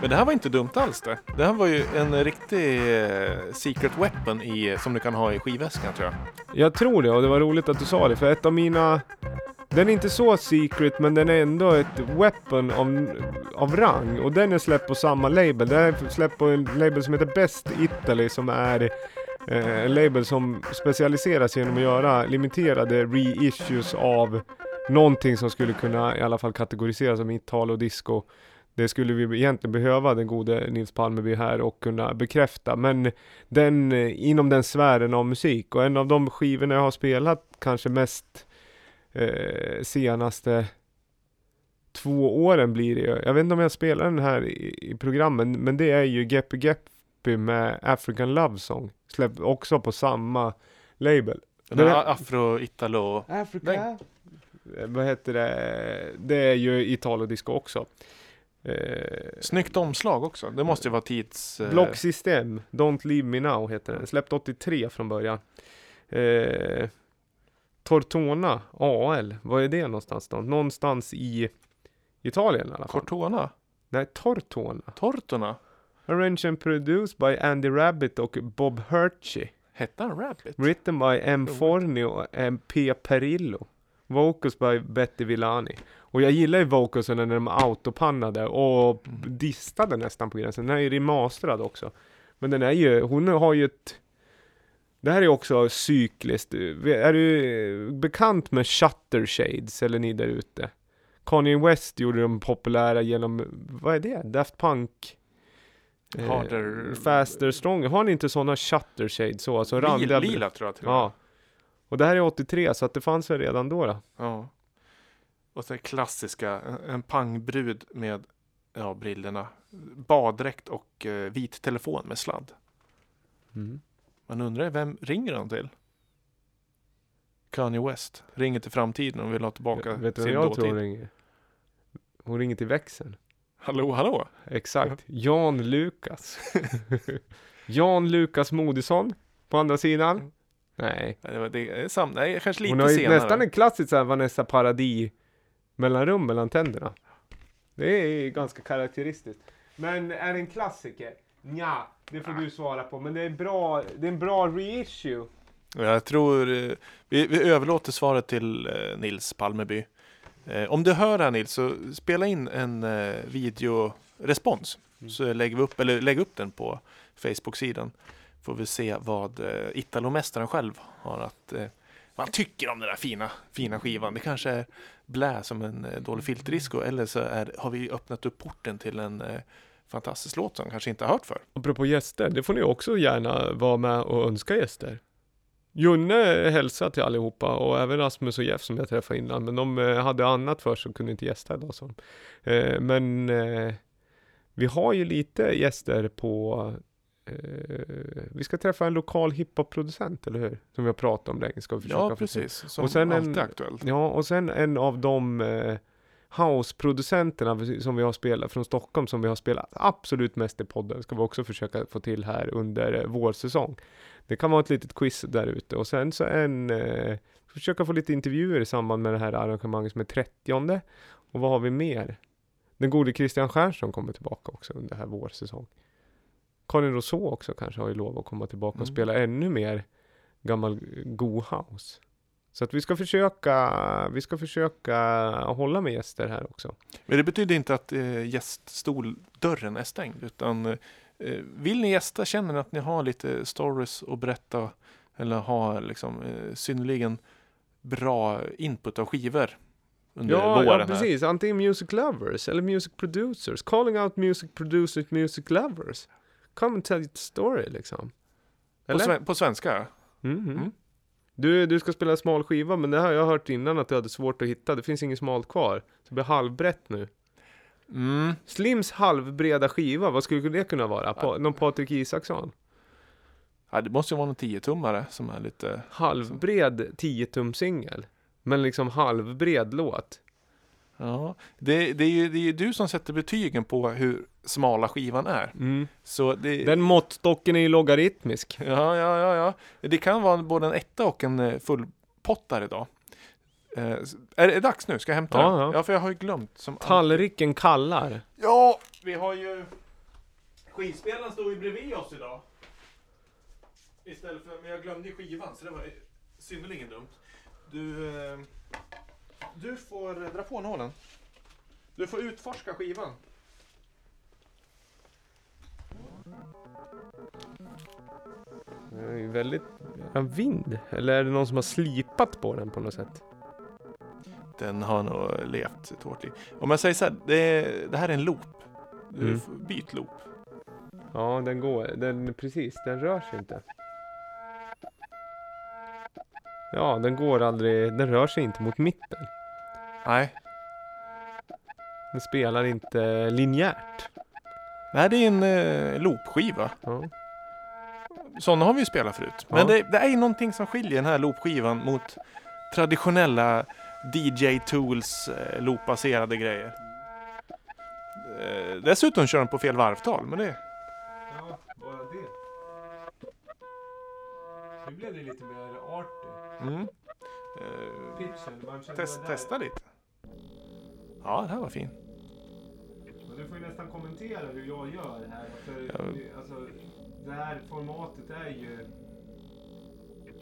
Men det här var inte dumt alls det. Det här var ju en riktig eh, secret weapon i, som du kan ha i skivväskan tror jag. Jag tror det och det var roligt att du sa det för ett av mina den är inte så secret men den är ändå ett weapon av, av rang och den är släppt på samma label. Den är släppt på en label som heter Best Italy som är eh, en label som specialiseras genom att göra limiterade reissues av någonting som skulle kunna i alla fall kategoriseras som Italo och disco. Det skulle vi egentligen behöva den gode Nils Palmeby här och kunna bekräfta. Men den, inom den sfären av musik och en av de skivorna jag har spelat kanske mest eh, senaste två åren blir det ju. Jag vet inte om jag spelar den här i, i programmen, men det är ju Geppy Geppy med African Love Song. Släppt också på samma label. Den Den här afro-italo. Africa? Eh, Vad heter det? Det är ju Italo-disco också. Eh, Snyggt omslag också. Det måste ju vara tids... eh, Blocksystem, Don't Leave Me Now heter den. Släppt 83 från början. Eh, Tortona, AL, var är det någonstans då? Någonstans i Italien i alla fall. Cortona? Nej, Tortona. Tortona? Arranged and produced by Andy Rabbit och Bob Hershey. Hette han Rabbit? Written by M. Forni och M. P. Perillo. Vocals by Betty Villani. Och jag gillar ju vocalsen när de är autopannade och distade nästan på gränsen. Den här är ju remasterad också. Men den är ju, hon har ju ett... Det här är också cykliskt. Är du bekant med Shutter Shades, eller ni där ute? Kanye West gjorde dem populära genom, vad är det? Daft Punk? Eh, Harder- Faster, Stronger. Har ni inte sådana Shutter Shades så? Alltså randiga... Lila, tror jag till och. Ja. Och det här är 83 så att det fanns väl redan då. då. Ja. Och så klassiska, en- en pangbrud med ja, brillorna, baddräkt och eh, vit telefon med sladd. Man undrar vem ringer de till? Kanye West ringer till framtiden och vill ha tillbaka Vet du sin jag dåtid. tror hon ringer? Hon ringer till växeln. Hallå, hallå? Exakt. Jan Lukas. Jan Lukas Modisson på andra sidan. Nej. Nej, Det, var- det är sam, nej, kanske lite Hon har ju senare. nästan en klassisk här Vanessa Paradis mellanrum mellan tänderna. Det är ganska karaktäristiskt. Men är det en klassiker? Nja, det får du svara på. Men det är, bra, det är en bra reissue. Jag tror eh, vi, vi överlåter svaret till eh, Nils Palmeby. Eh, om du hör här Nils, så spela in en videorespons. Mm. Så lägger vi upp, eller lägg upp den på Facebook-sidan. Får vi se vad Italomästaren själv har att han tycker om den där fina, fina skivan. Det kanske är blä som en dålig filterdisco eller så är, har vi öppnat upp porten till en fantastisk låt som han kanske inte har hört för. Apropå gäster, det får ni också gärna vara med och önska gäster. Junne hälsar till allihopa och även Rasmus och Jeff som jag träffade innan. Men de eh, hade annat för sig och kunde inte gästa idag. Så. Eh, men eh, vi har ju lite gäster på vi ska träffa en lokal hiphop-producent, eller hur? Som vi har pratat om länge. Ska vi försöka Ja, precis. Som Och sen en- alltid aktuellt. Ja, och sen en av de house-producenterna som vi har spelat från Stockholm som vi har spelat absolut mest i podden ska vi också försöka få till här under eh, vår säsong. Det kan vara ett litet quiz där ute och sen så en eh, försöka få lite intervjuer i samband med det här arrangemanget som är 30 och vad har vi mer? Den gode Christian Stjernström kommer tillbaka också under här vår säsong. Karin Rousseau också kanske har ju lov att komma tillbaka och Mm. spela ännu mer gammal go house. Så att vi ska försöka, vi ska försöka hålla med gäster här också. Men det betyder inte att eh, gäststoldörren är stängd. Utan eh, vill ni gästa, känner ni att ni har lite stories att berätta eller har liksom eh, synnerligen bra input av skivor under Ja, våren ja, här. precis. Antingen music lovers eller music producers. Calling out music producers, music lovers. Come and tell your story liksom. På, sven- på svenska? Mhm. Mm. Du, du ska spela smal skiva, men det här har jag hört innan att du hade svårt att hitta. Det finns inget smalt kvar. Så det blir halvbrett nu. Mm. Slims halvbreda skiva, vad skulle det kunna vara? Pa- någon Patrik Isaksson? Ja, det måste ju vara någon 10-tummare som är lite... Halvbred 10-tum singel. Men liksom halvbred låt. Ja, det, det, är ju, det är ju du som sätter betygen på hur smala skivan är. Mm. Så det, Den måttstocken är ju logaritmisk. Ja, ja, ja, ja. Det kan vara både en etta och en eh, fullpottare idag. Eh, är det dags nu? Ska jag hämta Ja, den? ja. Ja, för jag har ju glömt. Som alltid. Tallriken kallar. Ja, vi har ju... Skivspelaren står ju bredvid oss idag. Istället för... Men jag glömde ju skivan, så det var synnerligen dumt. Du... Eh, du får dra på nålen. Du får utforska skivan. Det är ju väldigt... Ja, vind? Eller är det någon som har slipat på den på något sätt? Den har nog levt ett hårt liv. Om jag säger så här, det, det här är en loop. Du Mm. Byt loop. Ja, den går. Den, precis, den rör sig inte. Ja, den går aldrig. Den rör sig inte mot mitten. Nej. Den spelar inte linjärt. Det är en eh, loopskiva. Ja. Sådana har vi ju spelat förut. Men det, det är ju någonting som skiljer den här loopskivan mot traditionella DJ Tools eh, loopbaserade grejer. Eh, dessutom kör den på fel varvtal, men det... Ja, bara det. Nu blev det lite mer arty. Mm. Eh, Pitchen, man känner test, testa lite. Ja, det här var fin. Du får ju nästan kommentera hur jag gör här. För Ja. det, alltså, det här formatet är ju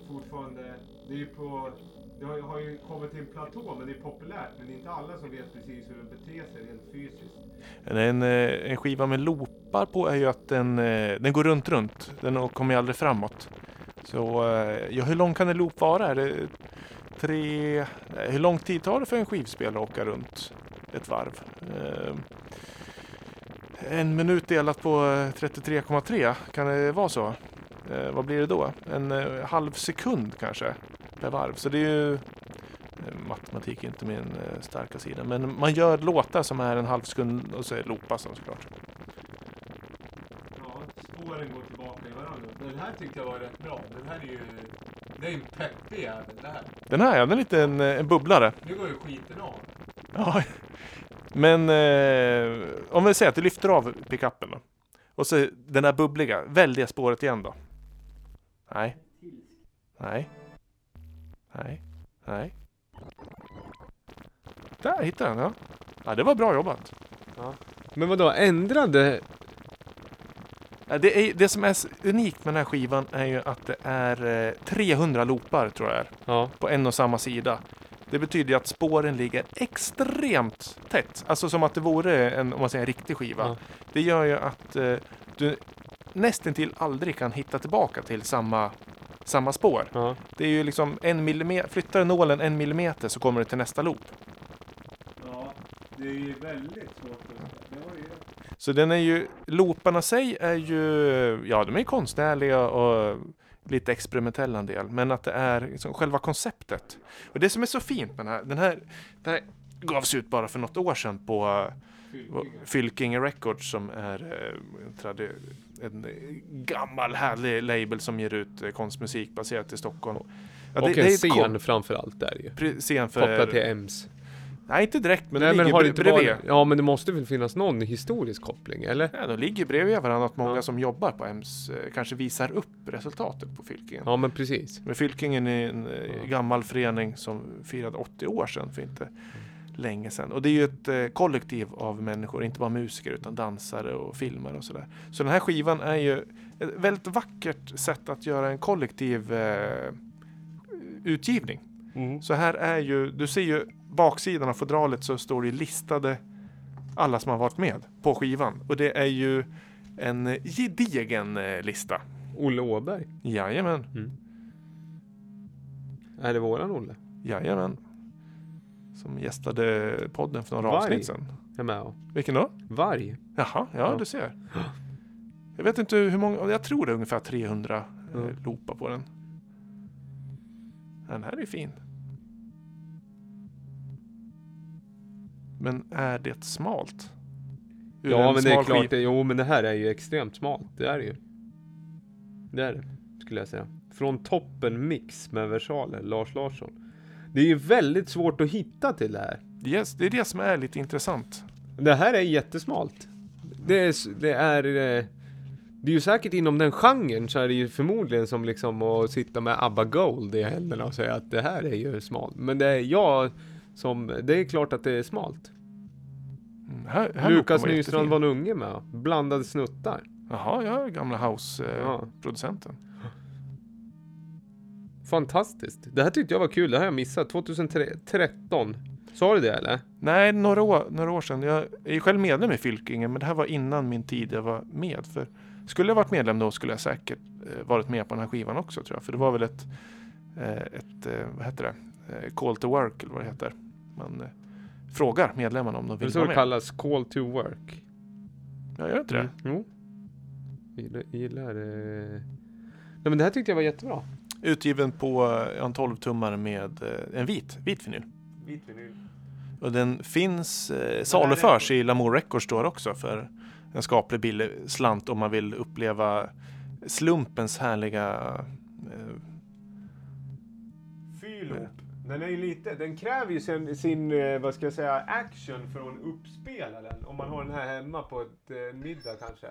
fortfarande... Det är ju på... Det har, har ju kommit till en platå, men det är populärt. Men det är inte alla som vet precis hur den beter sig rent fysiskt. En, eh, en skiva med loopar på är ju att den, eh, den går runt, runt. Den kommer ju aldrig framåt. Så eh, ja, hur lång kan en loop vara? Är det tre... eh, Hur lång tid tar det för en skivspelare att åka runt ett varv? Eh, En minut delat på eh, 33,3, kan det vara så? Eh, vad blir det då? En eh, halv sekund kanske per varv. Så det är ju... eh, Matematik är inte min eh, starka sida. Men man gör låtar som är en halv sekund och så är loopas de såklart. Ja, spåren går tillbaka i varandra. Den här tyckte jag var rätt bra. Den här är ju... Det är en peppig jävel det här. Den här, ja, den är lite en, eh, en bubblare. Nu går ju skiten av. Ja. Men eh, vi säger att du lyfter av pickuppen då. Och så den där bubbliga, välj det spåret igen då. Nej. Nej. Nej. Nej. Där hittade jag den, ja. Ja, det var bra jobbat. Men vadå, ändrade... Ja, Det, är, det som är unikt med den här skivan är ju att det är eh, 300 loopar tror jag är, Ja. på en och samma sida. Det betyder ju att spåren ligger extremt tätt. Alltså som att det vore en, om man säger, en riktig skiva. Ja. Det gör ju att eh, du nästintill aldrig kan hitta tillbaka till samma, samma spår. Ja. Det är ju liksom en millimeter, flyttar du nålen en millimeter så kommer du till nästa loop. Ja, det är ju väldigt svårt att... Det var ju... Så den är ju, looparna sig är ju, ja de är konstnärliga och lite experimentella en del. Men att det är liksom själva konceptet. Och det som är så fint med den här, den här, den här gavs ut bara för något år sedan på eh, Fylking Records som är eh, en, gammal härlig label som ger ut eh, konstmusik baserat i Stockholm. Ja, och det- det en är ett scen kon- framför allt där ju. Scen för... Kopplat till EMS. Nej, inte direkt, men Nej det men ligger har det inte bredvid. varit... Ja men det måste väl finnas någon historisk koppling, eller? Ja, de ligger bredvid varandra. Att många Ja. som jobbar på EMS eh, kanske visar upp resultatet på Fylkingen. Ja men precis. Men Fylkingen är en eh, Ja. gammal förening som firade 80 år sedan för inte länge sedan. Och det är ju ett eh, kollektiv av människor, inte bara musiker utan dansare och filmare och sådär. Så den här skivan är ju ett väldigt vackert sätt att göra en kollektiv eh, utgivning. Så här är ju, du ser ju baksidan av fodralet så står det listade alla som har varit med på skivan. Och det är ju en gedigen eh, lista. Olle Åberg. Jajamän, Är det våran Olle? jajamän. Som gästade podden för några Varg. avsnitt sedan. Är med. Vilken då? Varg. Jaha, ja, Ja. du ser. Jag vet inte hur många, jag tror det är ungefär 300 Ja. eh, loopar på den. Den här är fin. Men är det smalt? Ur Ja en men det är klart, det, jo men det här är ju extremt smalt. Det är det ju. Det är det, skulle jag säga. Från toppen mix med versaler, Lars Larsson. Det är ju väldigt svårt att hitta till det här. Yes, det är det som är lite intressant. Det här är jättesmalt. det är, det är eh, det är ju säkert inom den genren så är det ju förmodligen som liksom att sitta med ABBA Gold i händerna och säga att det här är ju smalt. Men det är jag som, det är klart att det är smalt. Mm, Här, här Lukas Nystrand var en unge med, blandade snuttar. Jaha, jag är gamla Ja. house-producenten. Fantastiskt. Det här tyckte jag var kul, det här har jag missat. 2013. Sa du det eller? Nej, några år, några år sedan. Jag är ju själv medlem i Fylkingen, men det här var innan min tid jag var med. För skulle jag varit medlem då skulle jag säkert eh, varit med på den här skivan också tror jag. För det var väl ett, eh, ett eh, vad heter det, eh, call to work eller vad det heter. Man eh, frågar medlemmarna om de Det vill vara det med. kallas, call to work. Ja, gör inte det? Mm. Jo. Gillar, gillar eh... Nej men det här tyckte jag var jättebra. Utgiven på eh, en 12-tummare med eh, en vit, vit vinyl. Vit vinyl. Och den finns, eh, saluförs i Lamour Records Store också för en skaplig billig slant om man vill uppleva slumpens härliga eh, Fylop. Den är ju lite, den kräver ju sin, sin, eh, vad ska jag säga, action för att uppspela den. Om man har den här hemma på ett eh, middag kanske.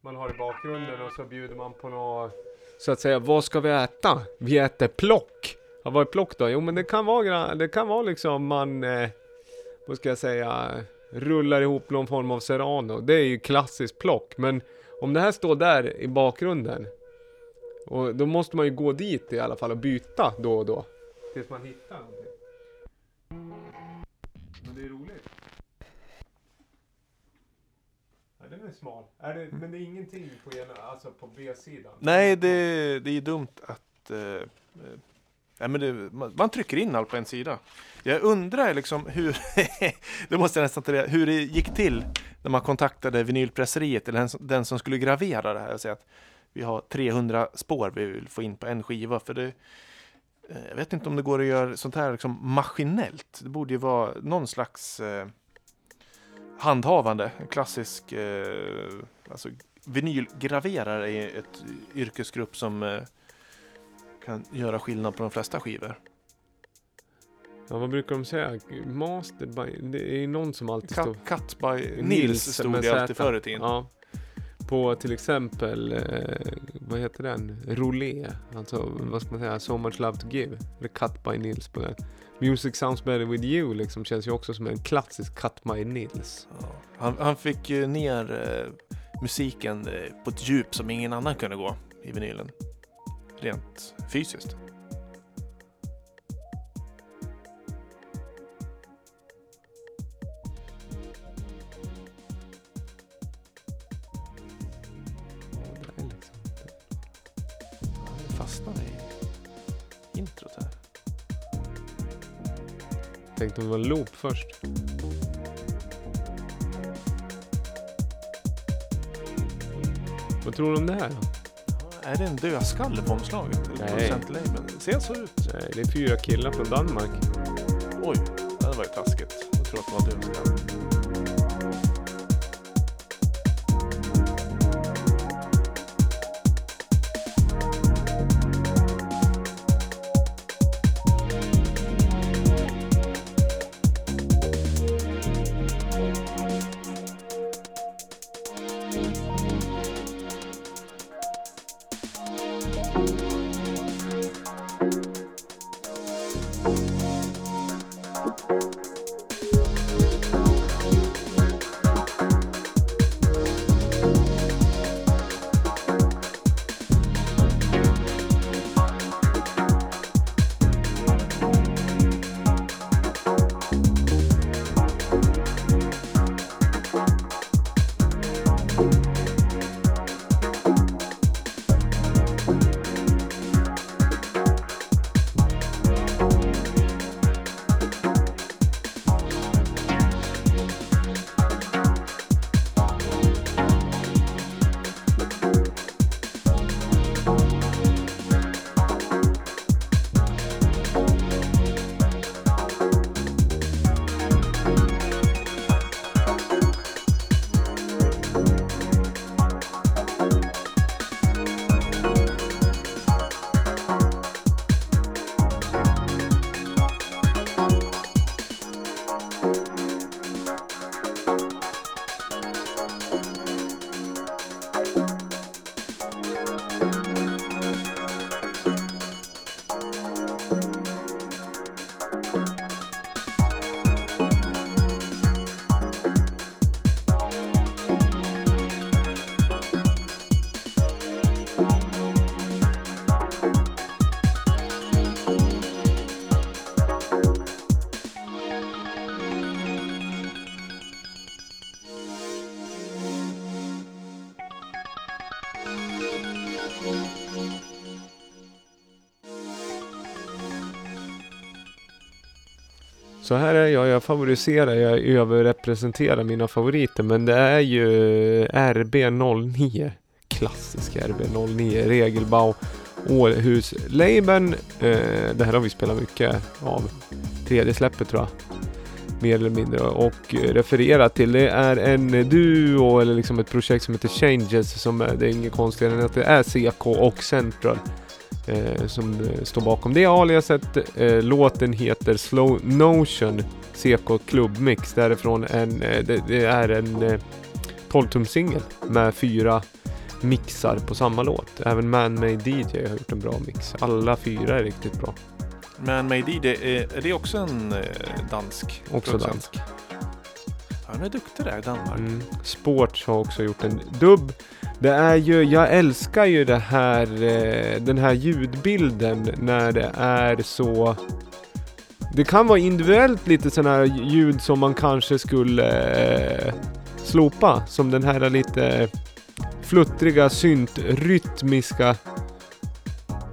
Man har i bakgrunden och så bjuder man på något, så att säga, vad ska vi äta? Vi äter plock. Ja, vad är plock då? Jo men det kan vara, det kan vara liksom man, eh, vad ska jag säga, rullar ihop någon form av serrano. Det är ju klassiskt plock. Men om det här står där i bakgrunden och då måste man ju gå dit i alla fall och byta då och då. Tills man hittar någonting. Men det är roligt. Ja, den är smal. Är det, men det är ingenting på, ena, alltså på B-sidan? Nej, det, det är dumt att... Eh, eh, nej, men det, man, man trycker in allt på en sida. Jag undrar liksom hur... det måste jag nästan ta det, Hur det gick till när man kontaktade vinylpresseriet eller den, som- den som skulle gravera det här och säga att vi har 300 spår vi vill få in på en skiva. För det, jag vet inte om det går att göra sånt här liksom maskinellt. Det borde ju vara någon slags eh, handhavande. En klassisk eh, alltså vinylgraverare är ett yrkesgrupp som eh, kan göra skillnad på de flesta skivor. Ja, vad brukar de säga? Mastered by... Det är någon som alltid står... Cut, cut by Nils stod med det alltid förr i tiden. Ja. På till exempel, eh, vad heter den? Roulé. Alltså, vad ska man säga? So much love to give. Eller Cut by Nils på den. Music sounds better with you liksom känns ju också som en klassisk Cut by Nils. Ja. Han, han fick ju ner eh, musiken eh, på ett djup som ingen annan kunde gå i vinylen. Rent fysiskt. Tänkte om det var en loop först. Vad tror du om det här då? Är det en dödskalle på omslaget? Eller Nej. producentlabeln? Det ser så ut. Nej, det är fyra killar från Danmark. Oj, det var ju taskigt. Jag tror att det var dödskalle. Så här är jag, jag favoriserar, jag överrepresenterar mina favoriter men det är ju RB09 Klassisk RB09 Regelbau Århus Leiben eh, Det här har vi spelat mycket av. Tredje släppet tror jag. Mer eller mindre. Och refererat till det är en duo eller liksom ett projekt som heter Changes som är, det är inget konstigare än att det är CK och Central eh, som eh, står bakom det aliaset. Eh, låten heter Slow Notion CK Klubbmix. Därifrån en, eh, det, det är en eh, 12-tum singel med fyra mixar på samma låt. Även Man Made DJ har gjort en bra mix. Alla fyra är riktigt bra. Men Made det är, är det också en eh, dansk? Också producent? dansk. De är duktiga där i Danmark. Mm. Sports har också gjort en dubb. Det är ju, jag älskar ju det här, eh, den här ljudbilden när det är så det kan vara individuellt lite sådana här ljud som man kanske skulle eh, slopa. Som den här lite fluttriga syntrytmiska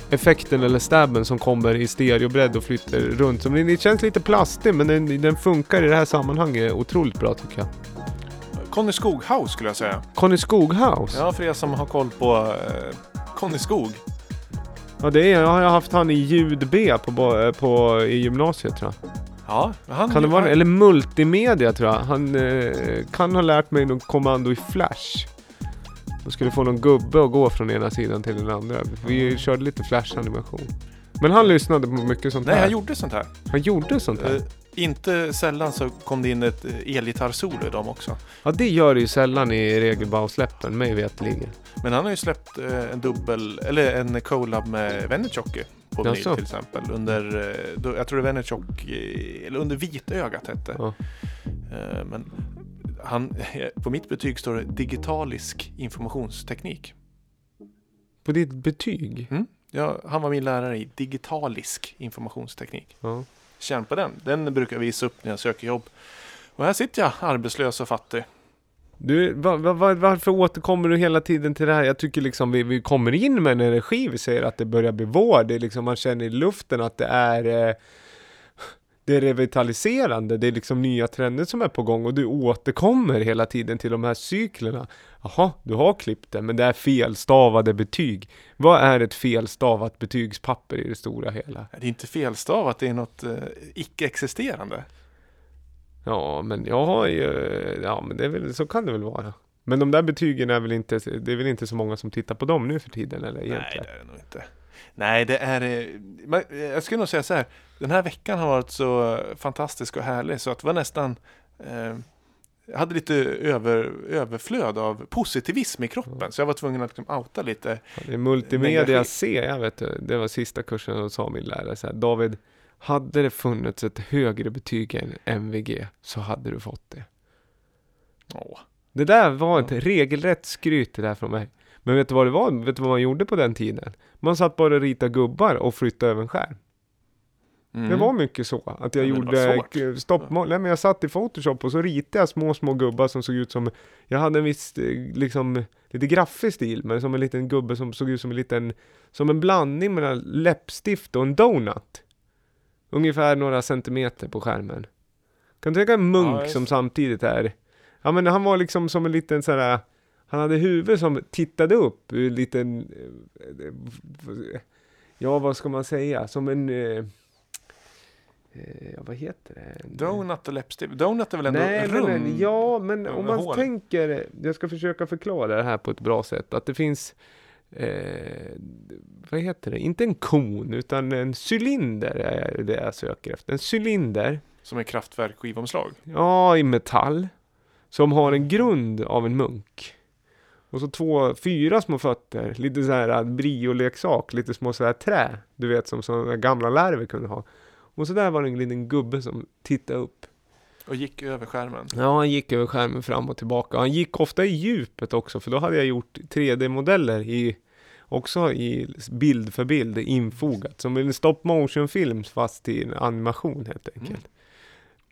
effekten eller stabben som kommer i stereobredd och flyter runt. Som det känns lite plastig men den, den funkar i det här sammanhanget otroligt bra tycker jag. Conny Skoghaus skulle jag säga. Conny Skoghaus? Ja, för er som har koll på eh, Conny Skog. Ja det är, jag har haft han i ljud B på, bo- på, i gymnasiet tror jag. Ja, han, Kan det vara han, Eller multimedia tror jag. Han eh, kan ha lärt mig något kommando i Flash. Man skulle få någon gubbe att gå från ena sidan till den andra. Vi körde lite Flash-animation. Men han lyssnade på mycket sånt Nej, här. han gjorde sånt här. han gjorde sånt här. Eh, inte sällan så kom det in ett elgitarrsolo i dem också. Ja det gör det ju sällan i regelbausläppen, mig veterligen. Men han har ju släppt eh, en dubbel, eller en collab med Venetjoki på vinyl Jaså? till exempel. Under, eh, jag tror det Venetjoki, eller under Vitögat hette. Ja. Eh, men han, på mitt betyg står det digitalisk informationsteknik. På ditt betyg? Ja, han var min lärare i digitalisk informationsteknik. Ja. Känn på den. Den brukar jag visa upp när jag söker jobb. Och här sitter jag arbetslös och fattig. Du, var, var, varför återkommer du hela tiden till det här? Jag tycker liksom vi, vi kommer in med en energi, vi säger att det börjar bli vår, det är liksom man känner i luften att det är eh, det är revitaliserande, det är liksom nya trender som är på gång och du återkommer hela tiden till de här cyklerna. Jaha, du har klippt det, men det är felstavade betyg. Vad är ett felstavat betygspapper i det stora hela? Det är inte felstavat, det är något eh, icke-existerande. Ja, men jag har ju, ja men det är väl, så kan det väl vara. Men de där betygen är väl inte, det är väl inte så många som tittar på dem nu för tiden eller Nej, egentligen? det är det nog inte. Nej, det är... eh, eh, Jag skulle nog säga så här. Den här veckan har varit så fantastisk och härlig så att det var nästan... Eh, jag hade lite över, överflöd av positivism i kroppen. Så jag var tvungen att liksom outa lite. Det är multimedia. C, jag vet det, var sista kursen och sa min lärare så här, David, hade det funnits ett högre betyg än MVG så hade du fått det. Åh. Det där var ett regelrätt skryt det där från mig. Men vet du vad det var? Vet du vad man gjorde på den tiden? Man satt bara och ritade gubbar och flyttade över en skärm. Mm. Det var mycket så. Att jag Ja, gjorde svårt. k- stopp, nej men jag satt i Photoshop och så ritade jag små, små gubbar som såg ut som, jag hade en viss, eh, liksom, lite graffig stil, men som en liten gubbe som såg ut som en liten, som en blandning mellan läppstift och en donut. Ungefär några centimeter på skärmen. Kan du tänka en munk Ja, som samtidigt är, ja men han var liksom som en liten sån här, han hade huvud som tittade upp, ur en liten, eh, ja vad ska man säga, som en, eh, eh, ja vad heter det? Donut och läppstift. Donut är väl ändå Nej, rund? men, ja, men om man hål. tänker, jag ska försöka förklara det här på ett bra sätt, att det finns, eh, vad heter det, inte en kon, utan en cylinder är det jag söker efter. En cylinder, Som är kraftverk skivomslag. ja, i metall, som har en grund av en munk. Och så två, fyra små fötter, lite så här brio-leksak, lite små så här trä, du vet som sådana gamla larver kunde ha. Och så där var det en liten gubbe som tittade upp. Och gick över skärmen. Ja, han gick över skärmen fram och tillbaka. Han gick ofta i djupet också, för då hade jag gjort 3D-modeller i också i bild för bild infogat. Som en stop motion film fast i en animation helt enkelt. Mm.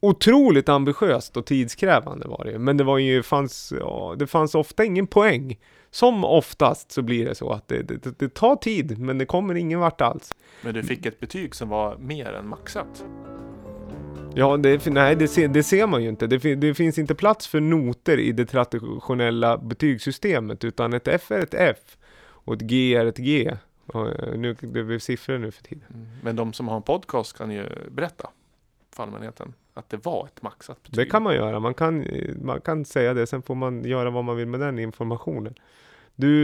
Otroligt ambitiöst och tidskrävande var det Men det var ju, fanns, ja, det fanns ofta ingen poäng. Som oftast så blir det så att det, det, det tar tid, men det kommer ingen vart alls. Men du fick ett betyg som var mer än maxat. Ja, det, nej det ser, det ser man ju inte. Det, det finns inte plats för noter i det traditionella betygssystemet utan ett F är ett F och ett G är ett G. Och, nu, det blir siffror nu för tiden. Mm. Men de som har en podcast kan ju berätta för allmänheten att det var ett maxat betyg. Det kan man göra. Man kan, man kan säga det, sen får man göra vad man vill med den informationen. Du,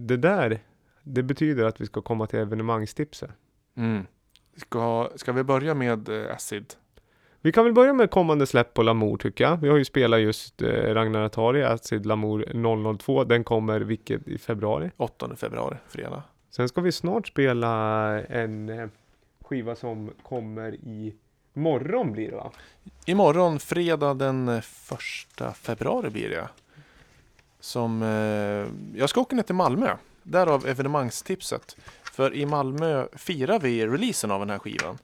det där, det betyder att vi ska komma till evenemangstipset. Mm. Ska, ska vi börja med eh, Acid? Vi kan väl börja med kommande släpp på Lamour tycker jag. Vi har ju spelat just eh, Ragnar Atari, Acid Lamour 002. Den kommer vilket i februari. 8 februari, fredag. Sen ska vi snart spela en eh, skiva som kommer i morgon blir det va? Imorgon, fredag den eh, första februari blir det. Som, eh, jag ska åka ner till Malmö. Därav evenemangstipset. För i Malmö firar vi releasen av den här skivan.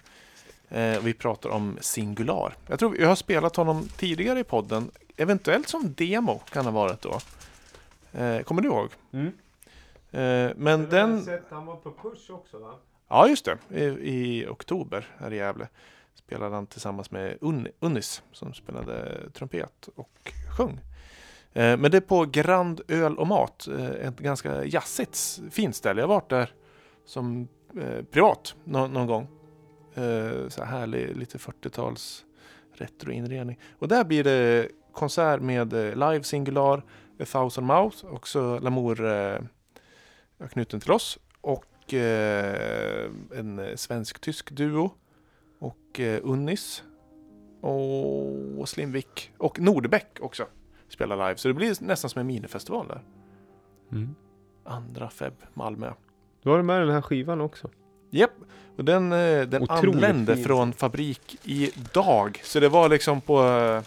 Eh, vi pratar om Singular. Jag tror jag har spelat honom tidigare i podden. Eventuellt som demo kan det ha varit då. Eh, kommer du ihåg? Mm. Eh, men den... Han var på Push också va? Ja, just det. I, i oktober här i Gävle spelade han tillsammans med Un, Unnis som spelade trumpet och sjöng. Eh, men det är på Grand Öl och Mat, eh, ett ganska jazzigt fint ställe. Jag har varit där som eh, privat någon gång. Så här härlig, lite 40-tals retroinredning. Och där blir det konsert med live singular, A Thousand Mouth, också Lamour knuten till oss. Och en svensk-tysk duo. Och eh, Unnis. Och Slimvik. Och Nordbäck också. Spelar live. Så det blir nästan som en minifestival där. Mm. Andra feb, Malmö. Du har med den här skivan också. Japp, och den, eh, den Otroligt anlände fin. från fabrik idag. Så det var liksom på... eh,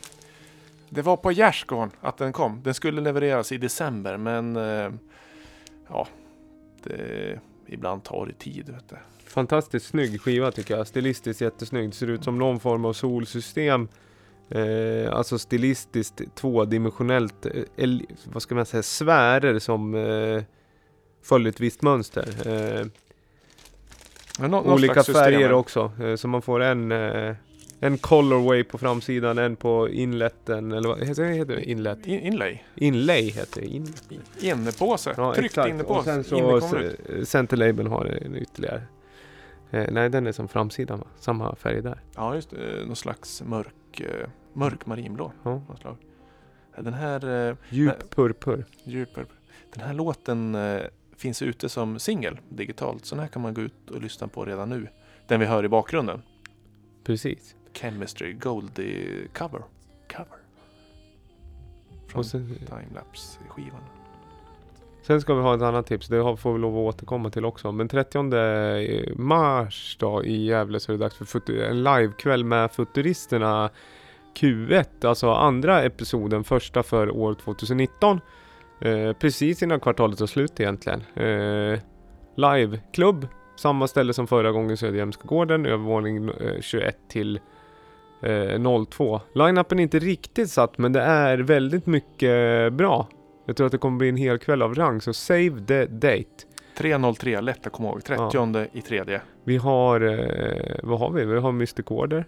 Det var på gärdsgården att den kom. Den skulle levereras i december men... eh, Ja, det, ibland tar det tid. Vet du. Fantastiskt snygg skiva tycker jag. Stilistiskt jättesnygg. Ser ut som någon form av solsystem. Eh, alltså stilistiskt tvådimensionellt. Eh, vad ska man säga? Sfärer som eh, följer ett visst mönster. Eh, någon olika system färger här. också. Eh, så man får en, eh, en colorway på framsidan, en på inletten. Eller vad heter det? Inlet? In, inlay. Inlay heter det. In, Innepåse. ja, Tryckt exakt. innepåse. Och sen så centerlabeln har en ytterligare. Eh, nej, den är som framsidan va? Samma färg där. Ja, just det. Någon slags mörk, eh, mörk marinblå. Ja. Något slag. Den här eh, Djup purpur. Djuper. Den här låten eh, finns ute som singel digitalt. Så den här kan man gå ut och lyssna på redan nu. Den vi hör i bakgrunden. Precis. Chemistry Goldie cover. Cover. Från timelapse-skivan sen ska vi ha ett annat tips. Det får vi lov att återkomma till också. Men 30 eh, mars då i Gävle så är det dags för en livekväll med Futuristerna Q1. Alltså andra episoden, första för år 2019. Eh, precis innan kvartalet tar slut egentligen. Eh, liveklubb. Samma ställe som förra gången Söderhjälmska gården. Övervåning eh, 21 till eh, 02. Line-upen är inte riktigt satt men det är väldigt mycket bra. Jag tror att det kommer bli en hel kväll av rang, så save the date. 303, lätt att komma ihåg. 30 i tredje. Vi har, eh, vad har vi? Vi har Mystic Order.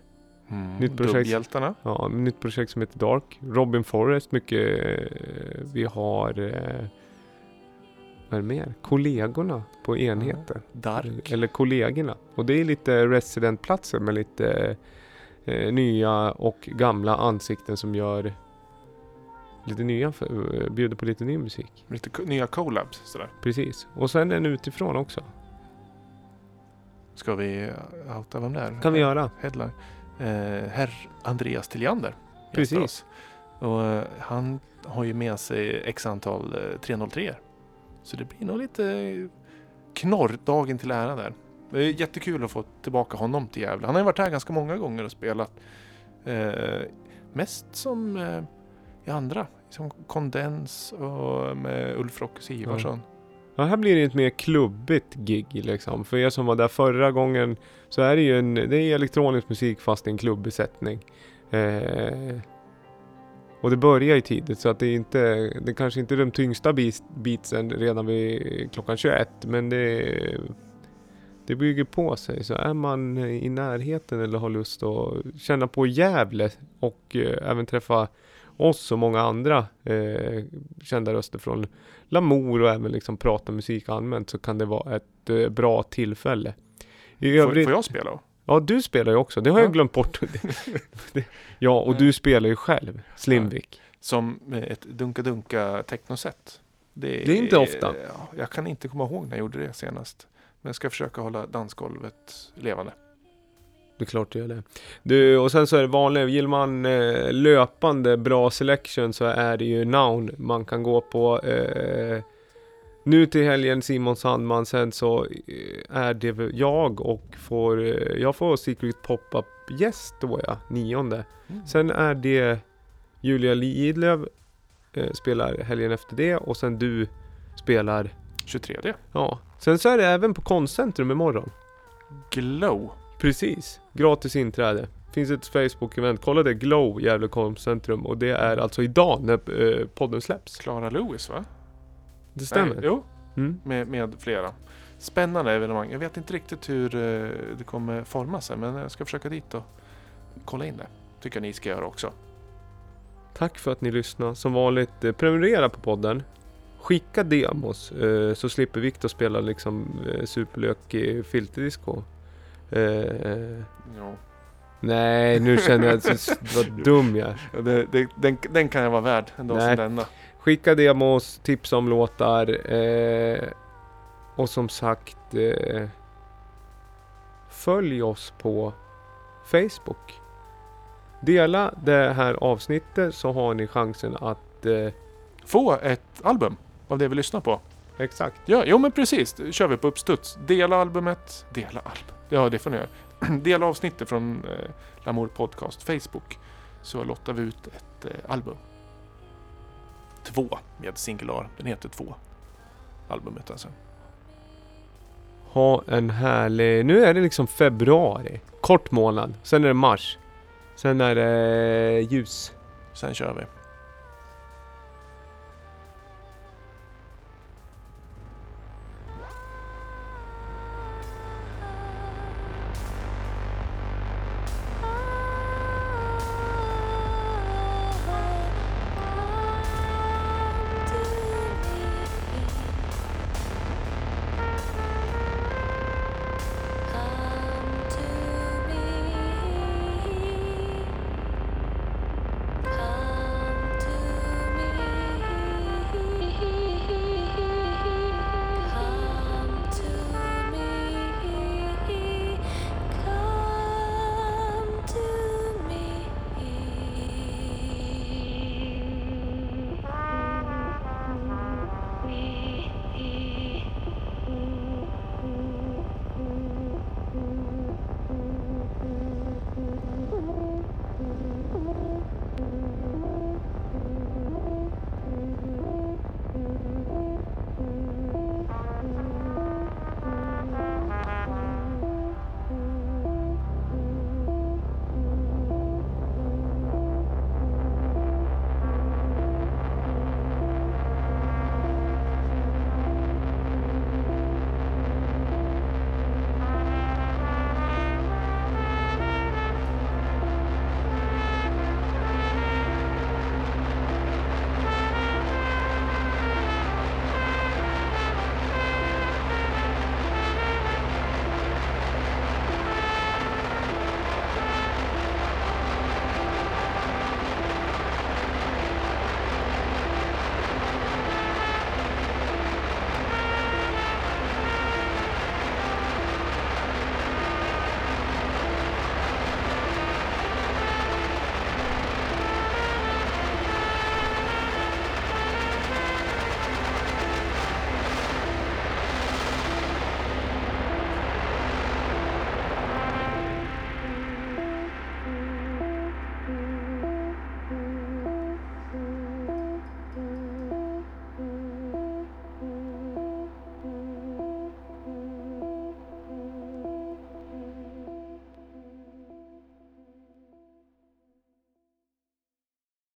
Mm. Nytt projekt. Dubbhjältarna. Ja, nytt projekt som heter Dark. Robin Forrest, mycket. Eh, vi har, eh, vad är det mer? Kollegorna på enheter. Dark. Eller kollegorna. Och det är lite residentplatser med lite eh, nya och gamla ansikten som gör lite nya, för, eh, bjuder på lite ny musik. Lite nya collabs. Sådär. Precis. Och sen en utifrån också. Ska vi outa vem det är? Kan vi göra. Headline. Eh, herr Andreas Tilliander. Precis. Och eh, han har ju med sig x antal eh, 303 Så det blir nog lite eh, knorr dagen till ära där. Det är jättekul att få tillbaka honom till Gävle. Han har ju varit här ganska många gånger och spelat. Eh, mest som eh, i andra. Som kondens och med Ulf Rockes Ivarsson. Ja, här blir det ett mer klubbigt gig liksom. För er som var där förra gången så är det ju en, det är elektronisk musik fast i en klubbesättning. Eh, och det börjar ju tidigt så att det är inte, det kanske inte är de tyngsta beats, beatsen redan vid klockan 21 men det det bygger på sig. Så är man i närheten eller har lust att känna på Gävle och eh, även träffa oss och många andra eh, kända röster från Lamour och även liksom prata musik allmänt så kan det vara ett eh, bra tillfälle. I Får, övrigt, får jag spela ja du spelar ju också, det har Ja. jag glömt bort. Ja, och du spelar ju själv, Slimvik. Som ett dunka-dunka technoset. Det, Det är inte ofta. Ja, jag kan inte komma ihåg när jag gjorde det senast. Men jag ska försöka hålla dansgolvet levande. Det är klart du gör det. Du, och sen så är det vanligt, gillar man eh, löpande bra selection så är det ju Noun man kan gå på. Eh, nu till helgen Simon Sandman, sen så eh, är det jag och får, eh, jag får Secret Pop-Up gäst då ja, nionde. Mm. Sen är det Julia Lidlöv eh, spelar helgen efter det och sen du spelar, 23. ja. Sen så är det även på Konstcentrum imorgon. Glow. Precis, gratis inträde. Finns ett Facebook-event, kolla det, Glow Gävle Konstcentrum och det är alltså idag när eh, podden släpps. Clara Lewis va? Det stämmer. Nej, jo, Mm. med, med flera. Spännande evenemang. Jag vet inte riktigt hur eh, det kommer forma sig. Men jag ska försöka dit och kolla in det. Tycker jag ni ska göra också. Tack för att ni lyssnade. Som vanligt, eh, prenumerera på podden. Skicka demos eh, så slipper Viktor spela liksom eh, superlök i filterdisco. Eh, eh, Jo. nej, nu känner jag att vad dum jag är. Ja, Det, det, den, den kan jag vara värd en dag som denna. Skicka demos, tipsa om låtar eh, och som sagt eh, Följ oss på Facebook. Dela det här avsnittet så har ni chansen att eh, Få ett album av det vi lyssnar på. Exakt Ja, jo men precis. Det kör vi på uppstuds. Dela albumet. Dela album. Ja, det får ni göra. Dela avsnittet från eh, Lamour Podcast Facebook. Så lottar vi ut ett eh, album. Två med singular. Den heter två. Albumet alltså. ha en härlig... Nu är det liksom februari. Kort månad. Sen är det mars. Sen är det ljus. Sen kör vi.